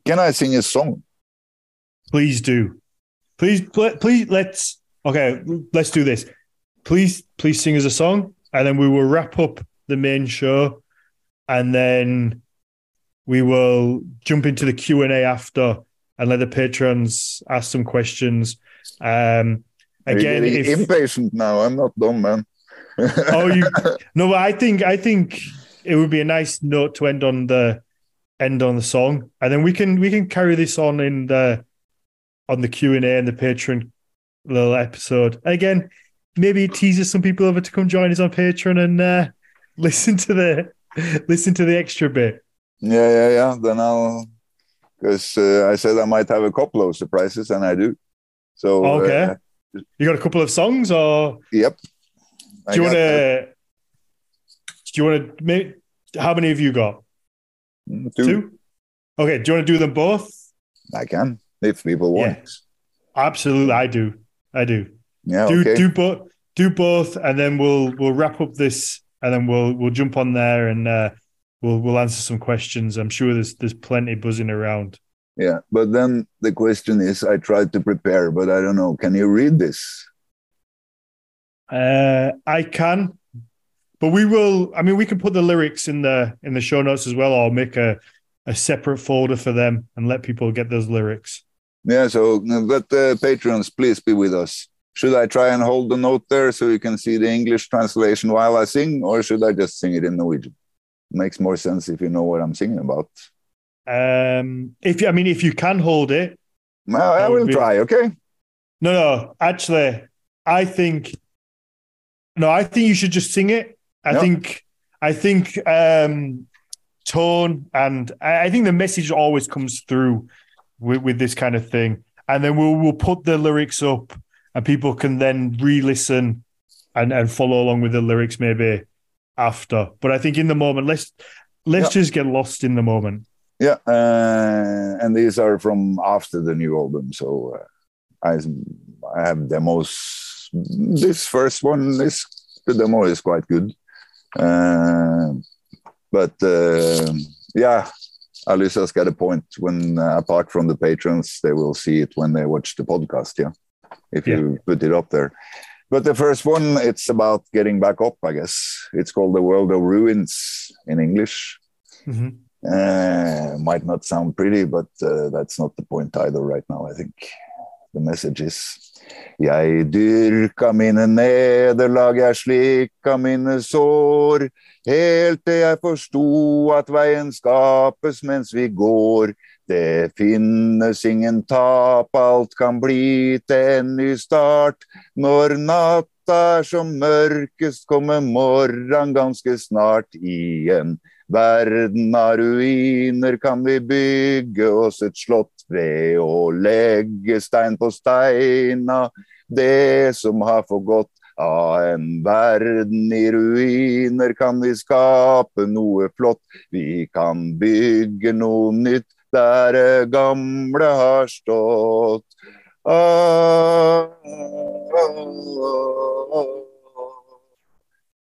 Speaker 2: can I sing a song?
Speaker 1: Please do. Please, please, let's. Okay, let's do this. Please, please sing us a song, and then we will wrap up the main show, and then we will jump into the Q and A after and let the patrons ask some questions. Um, again,
Speaker 2: if, impatient now. I'm not done, man.
Speaker 1: oh, you no, I think I think it would be a nice note to end on the end on the song, and then we can we can carry this on in the on the Q and A and the patron little episode. Again, maybe it teases some people over to come join us on Patreon and uh, listen to the listen to the extra bit.
Speaker 2: Yeah, yeah, yeah. Then I'll because uh, I said I might have a couple of surprises, and I do. So
Speaker 1: okay, uh, you got a couple of songs, or
Speaker 2: yep.
Speaker 1: Do you want to? Do you want to? How many have you got?
Speaker 2: Two.
Speaker 1: Two. Okay. Do you want to do them both?
Speaker 2: I can if people want. Yeah.
Speaker 1: Absolutely, I do. I do.
Speaker 2: Yeah.
Speaker 1: Do
Speaker 2: okay.
Speaker 1: do both. Do both, and then we'll we'll wrap up this, and then we'll we'll jump on there and uh, we'll we'll answer some questions. I'm sure there's there's plenty buzzing around.
Speaker 2: Yeah, but then the question is, I tried to prepare, but I don't know. Can you read this?
Speaker 1: Uh, I can, but we will. I mean, we can put the lyrics in the in the show notes as well, or make a a separate folder for them and let people get those lyrics.
Speaker 2: Yeah. So, but uh, patrons, please be with us. Should I try and hold the note there so you can see the English translation while I sing, or should I just sing it in Norwegian? makes more sense if you know what I'm singing about.
Speaker 1: Um, if you, I mean, if you can hold it,
Speaker 2: well, I will be... try. Okay.
Speaker 1: No, no. Actually, I think no. I think you should just sing it. I think. I think um, tone and I, I think the message always comes through with, with this kind of thing, and then we'll we'll put the lyrics up, and people can then re-listen and and follow along with the lyrics maybe after. But I think in the moment, let's let's yeah. just get lost in the moment.
Speaker 2: Yeah, uh, and these are from after the new album, so uh, I I have demos. This first one is the demo is quite good, uh, but uh, yeah, Alyssa's got a point. When uh, apart from the patrons, they will see it when they watch the podcast. Yeah, if yeah. you put it up there. But the first one, it's about getting back up, I guess. It's called The World of Ruins in English. Mm-hmm. Uh, might not sound pretty, but uh, that's not the point either right now, I think. The message is Jeg dyrka mine nederlag, jeg slikka mine sår, helt til jeg forsto at veien skapes mens vi går. Det finnes ingen tap, alt kan bli til en ny start. Når natta er som mørkest, kommer morgen ganske snart. I en verden av ruiner kan vi bygge oss et slott ved å legge stein på steina. Det som har forgått av en verden i ruiner kan vi skape noe flott. Vi kan bygge noe nytt der det gamle har stått. Ah,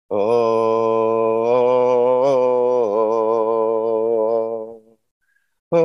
Speaker 2: ah, Jeg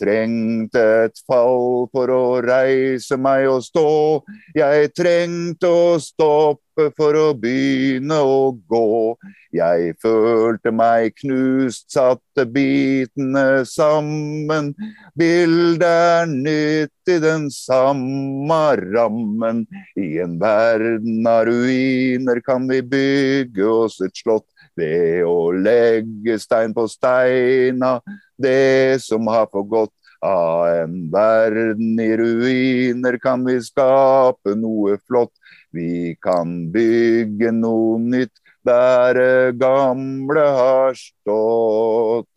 Speaker 2: trengte et fall for å reise meg og stå. Jeg trengte å stoppe for å begynne å gå. Jeg følte meg knust, satte bitene sammen. Bildet er nytt i den samme rammen. I en verden av ruiner kan vi bygge oss et slott ved å legge stein på steina det som har forgått av en verden i ruiner kan vi skape noe flott. Vi kan bygge noe nytt der det gamle har stått.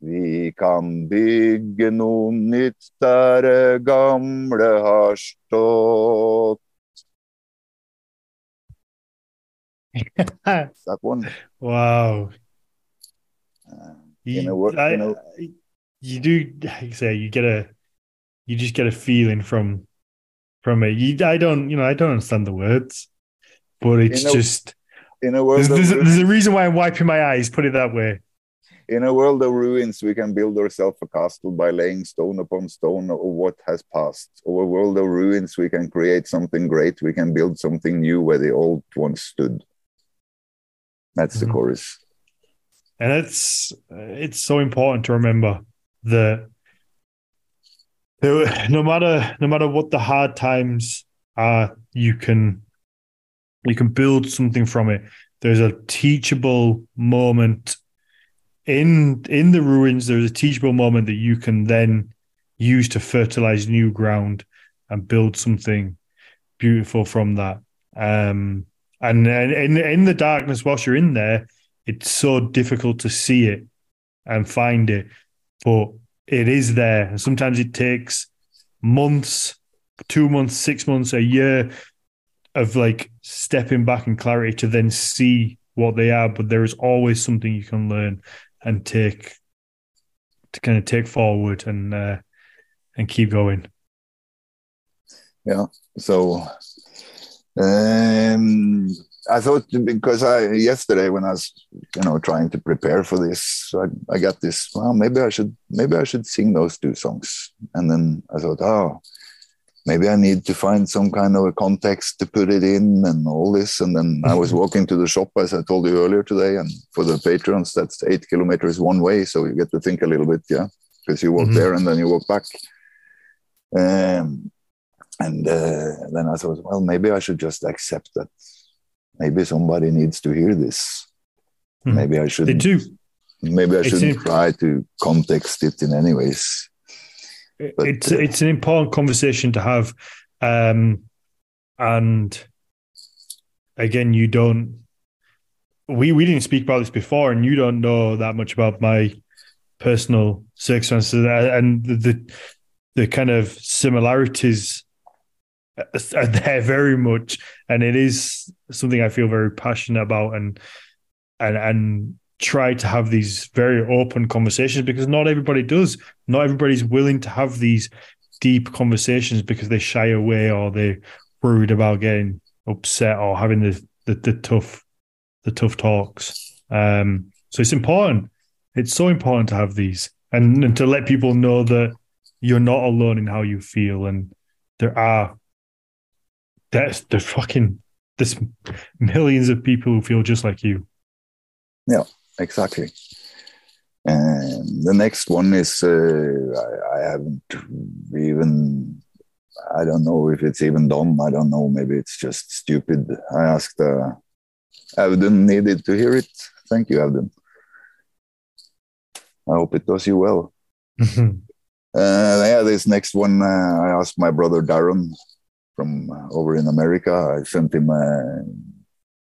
Speaker 2: Vi kan bygge noe nytt der det gamle har stått. that one.
Speaker 1: Wow. Uh, you, a, I, in a, you do like say you get a you just get a feeling from from it. You, I don't, you know, I don't understand the words, but it's just
Speaker 2: in a world.
Speaker 1: There's, there's, there's, a reason why I'm wiping my eyes. Put it that way.
Speaker 2: In a world of ruins, we can build ourselves a castle by laying stone upon stone of what has passed. Or a world of ruins, we can create something great. We can build something new where the old once stood. That's mm-hmm. the chorus
Speaker 1: and it's it's so important to remember that no matter no matter what the hard times are, you can you can build something from it. there's a teachable moment in in the ruins. There's a teachable moment that you can then use to fertilize new ground and build something beautiful from that. Um, and, in in the darkness, whilst you're in there, it's so difficult to see it and find it, but it is there. Sometimes it takes months, two months, six months, a year of like stepping back in clarity to then see what they are. But there is always something you can learn and take to kind of take forward and uh, and keep going.
Speaker 2: Yeah. So um, I thought because I yesterday when I was you know trying to prepare for this, I, I got this. Well, maybe I should maybe I should sing those two songs, and then I thought, oh, maybe I need to find some kind of a context to put it in and all this. And then I was walking to the shop as I told you earlier today, and for the patrons, that's eight kilometers one way, so you get to think a little bit, yeah, because you walk mm-hmm. there and then you walk back. Um, and uh, then I thought, well, maybe I should just accept that maybe somebody needs to hear this. Mm-hmm. Maybe I should.
Speaker 1: They do.
Speaker 2: Maybe I shouldn't try to context it in any ways.
Speaker 1: But, it's uh, it's an important conversation to have, um, and again, you don't. We we didn't speak about this before, and you don't know that much about my personal circumstances and the the, the kind of similarities are there very much, and it is something I feel very passionate about, and and and try to have these very open conversations because not everybody does. Not everybody's willing to have these deep conversations because they shy away or they're worried about getting upset or having the the, the tough the tough talks. Um, so it's important. It's so important to have these and, and to let people know that you're not alone in how you feel and there are there's the fucking there's millions of people who feel just like you.
Speaker 2: Yeah, exactly. And the next one is uh, I, I, haven't even I don't know if it's even done. I don't know. Maybe it's just stupid. I asked uh, Audun needed to hear it. Thank you, Audun. I hope it does you well. uh, yeah, this next one uh, I asked my brother Darren from uh, over in America. I sent him an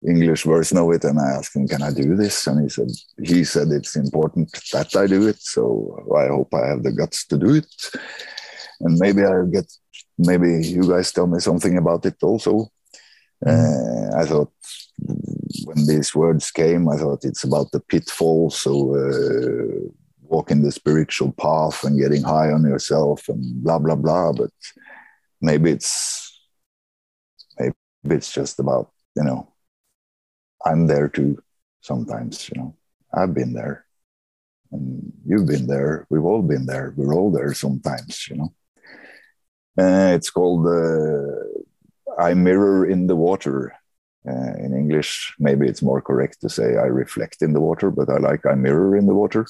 Speaker 2: English version of it, and I asked him, "Can I do this?" And he said, "He said it's important that I do it, so I hope I have the guts to do it." And maybe I'll get, maybe you guys tell me something about it also. Uh, I thought when these words came, I thought it's about the pitfalls. So uh, walking the spiritual path and getting high on yourself and blah blah blah. But maybe it's it's just about you know i'm there too sometimes you know. I've been there. And you've been there. We've all been there. We're all there sometimes you know. Uh, it's called uh, i mirror in the water. Uh, in english maybe it's more correct to say i reflect in the water but i like i mirror in the water.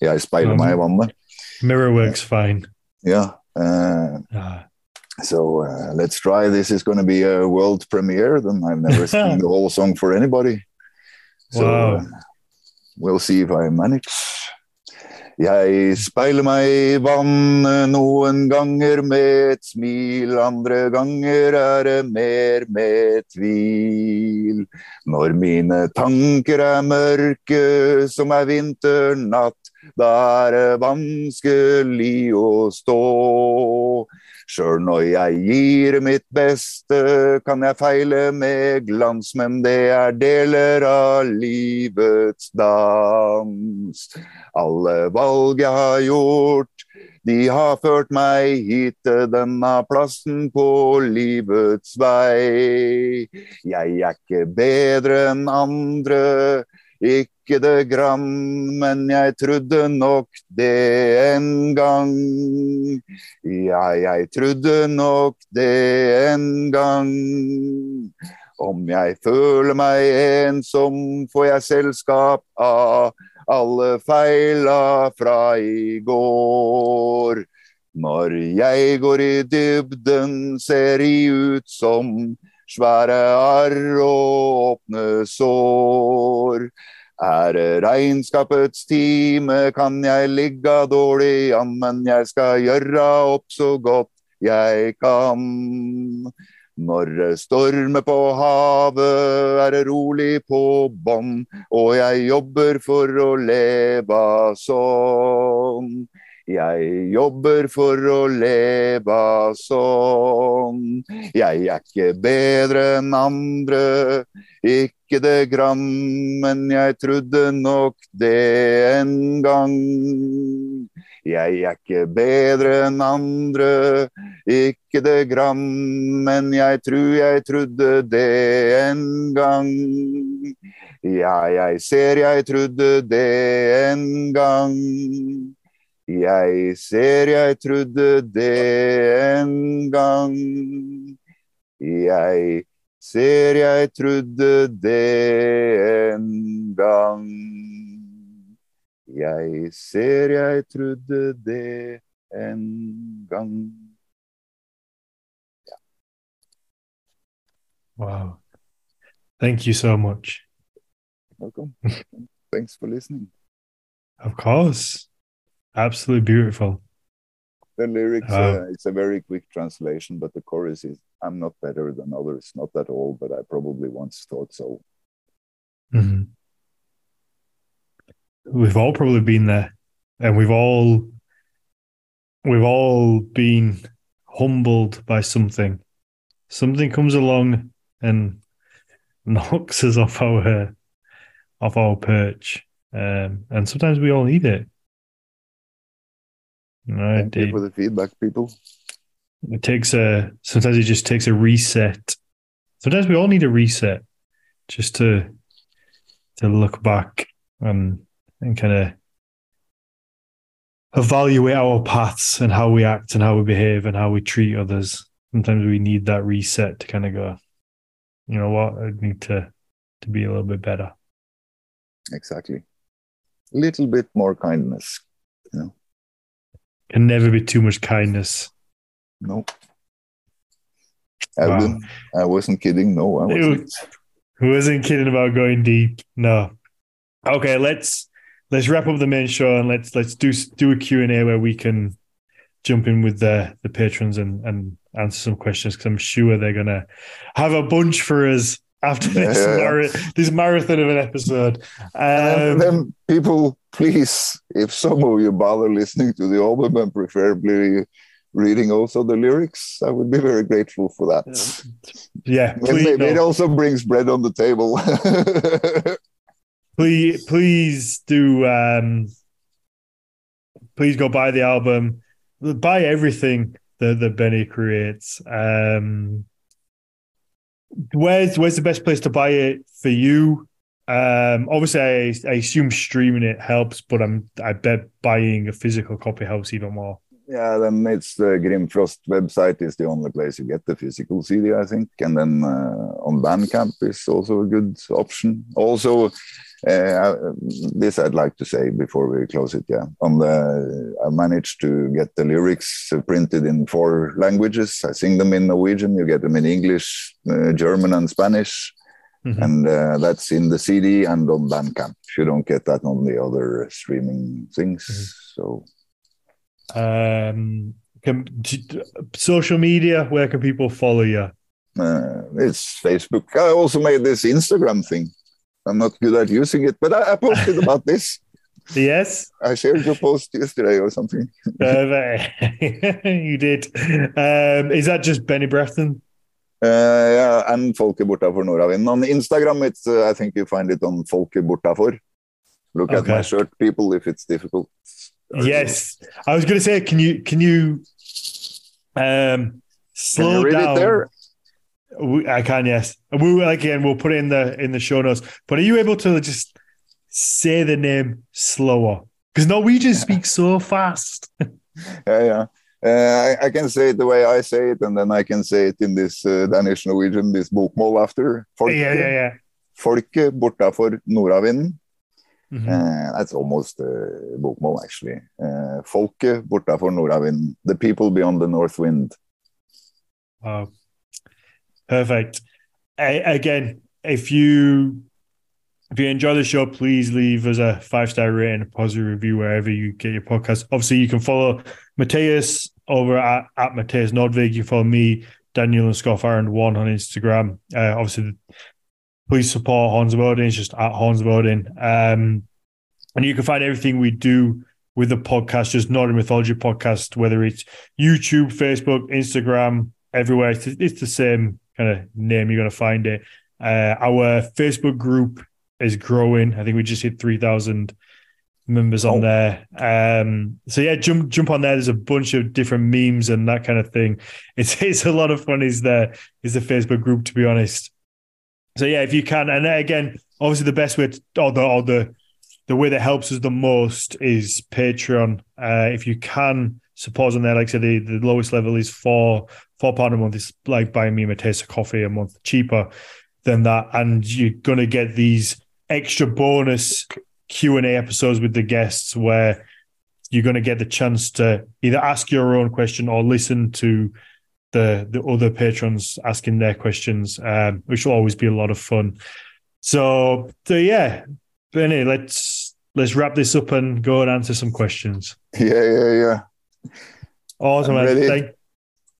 Speaker 2: Yeah i speiler um, meg i vannet
Speaker 1: mirror works fine.
Speaker 2: Yeah uh, ah. So uh, let's try. This is going to be a world premiere. Then I've never sung the whole song for anybody. So wow. uh, we'll see if I manage. Jeg speiler meg i vannet noen ganger med et smil, andre ganger er det mer med tvil. Når mine tanker er mørke som er vinternatt, da er det vanskelig å stå. Sjøl når jeg gir mitt beste, kan jeg feile med glans, men det er deler av livets dans. Alle valg jeg har gjort, de har ført meg hit til denne plassen på livets vei. Jeg er ikke bedre enn andre, ikke det grann, men jeg trodde nok det en gang. Ja, jeg trodde nok det en gang. Om jeg føler meg ensom, får jeg selskap av alle feila fra i går. Når jeg går i dybden, ser de ut som svære arr og åpne sår. Er det regnskapets time, kan jeg ligge dårlig an, men jeg skal gjøre opp så godt jeg kan. Når det stormer på havet, er det rolig på bånn, og jeg jobber for å leve sånn. Jeg jobber for å leve sånn. Jeg er ikke bedre enn andre, ikke det grann, men jeg trodde nok det en gang. Jeg er ikke bedre enn andre, ikke det grann, men jeg tror jeg trodde det en gang. Ja, jeg ser jeg trodde det en gang. Jeg ser jeg trodde det en gang. Jeg ser jeg trodde det en gang. Jeg ser jeg trodde det en gang.
Speaker 1: Ja. Wow. Thank you so much.
Speaker 2: Welcome. Thanks for listening.
Speaker 1: Of course. Absolutely beautiful.
Speaker 2: The lyrics, uh, it's a very quick translation, but the chorus is I'm not better than others, not at all, but I probably once thought so.
Speaker 1: Mm-hmm we've all probably been there, and we've all we've all been humbled by something. Something comes along and knocks us off our off our perch, um, and sometimes we all need it.
Speaker 2: Right, Thank you for the feedback, people.
Speaker 1: It takes a sometimes it just takes a reset. Sometimes we all need a reset, just to to look back and and kind of evaluate our paths and how we act and how we behave and how we treat others. Sometimes we need that reset to kind of go, you know what, I need to to be a little bit better.
Speaker 2: Exactly. A little bit more kindness, you know.
Speaker 1: Can never be too much kindness.
Speaker 2: No. I, wow. I wasn't kidding. No, I wasn't.
Speaker 1: Who wasn't kidding about going deep? No. Okay, let's let's wrap up the main show and let's let's do do a Q and A where we can jump in with the the patrons and and answer some questions because I'm sure they're gonna have a bunch for us after this yeah, Mar- this marathon of an episode.
Speaker 2: Um, then people, please, if some of you bother listening to the album and preferably reading also the lyrics, I would be very grateful for that.
Speaker 1: Yeah,
Speaker 2: please, it, no. it also brings bread on the table.
Speaker 1: please please do um please go buy the album buy everything that, that benny creates um where's where's the best place to buy it for you? Um obviously I, I assume streaming it helps but i'm i bet buying a physical copy helps even more.
Speaker 2: Yeah, then it's the Grimfrost website is the only place you get the physical CD, I think, and then uh, on Bandcamp is also a good option. Also, uh, this I'd like to say before we close it. Yeah, on the I managed to get the lyrics printed in four languages. I sing them in Norwegian. You get them in English, uh, German, and Spanish. Mm-hmm. And uh, that's in the CD and on Bandcamp. You don't get that on the other streaming things. Mm-hmm. So,
Speaker 1: um, can, social media, where can people follow you?
Speaker 2: Uh, it's Facebook. I also made this Instagram thing. I'm not good at using it, but I, I posted about this.
Speaker 1: Yes.
Speaker 2: I shared your post yesterday or something.
Speaker 1: uh, you did. Um, is that just Benny Braaten?
Speaker 2: Uh, yeah, and Folke Bortafor Nordavind. On Instagram, it's uh, I think you find it on Folke Bortafor. Look okay. at my shirt, people, if it's difficult.
Speaker 1: Yes, I was going to say, can you can you um, slow can you down? There? I can, yes. And we again, we'll put it in the in the show notes. But are you able to just say the name slower? Because Norwegians speak so fast.
Speaker 2: yeah, yeah. Uh, I, I, can say it the way I say it, and then I can say it in this uh, Danish Norwegian, this book bokmål after.
Speaker 1: Folke, yeah, yeah, yeah.
Speaker 2: Folket bortafor nordavinden. Mm-hmm. Uh, that's almost uh, bokmål, actually. Uh, Folket bortafor nordavinden. The people beyond the north wind.
Speaker 1: Wow. Perfect. again, if you if you enjoy the show, please leave us a five star rating, a positive review wherever you get your podcast. Obviously, you can follow Matthias over at, at Matthias Nordvig. You follow me, Daniel and Scott Iron one on Instagram. Uh, obviously, please support Horns Odin. It's just at Horns of. Um, and you can find everything we do with the podcast, just Nordic Mythology Podcast, whether it's YouTube, Facebook, Instagram, everywhere. It's, it's the same kind of name. You're going to find it. Uh, our Facebook group is growing. I think we just hit 3,000 members on oh. there. Um, so yeah, jump jump on there. There's a bunch of different memes and that kind of thing. It's it's a lot of fun. Is there is the Facebook group to be honest. So yeah, if you can, and again, obviously the best way, to, or the or the the way that helps us the most is Patreon. Uh, if you can support on there, like I said, the, the lowest level is four four pound a month. It's like buying me a taste of coffee a month cheaper than that, and you're gonna get these extra bonus Q and A episodes with the guests where you're going to get the chance to either ask your own question or listen to the the other patrons asking their questions, um, which will always be a lot of fun. So, so yeah, Benny, let's let's wrap this up and go and answer some questions.
Speaker 2: Yeah, yeah, yeah.
Speaker 1: Awesome. Thank,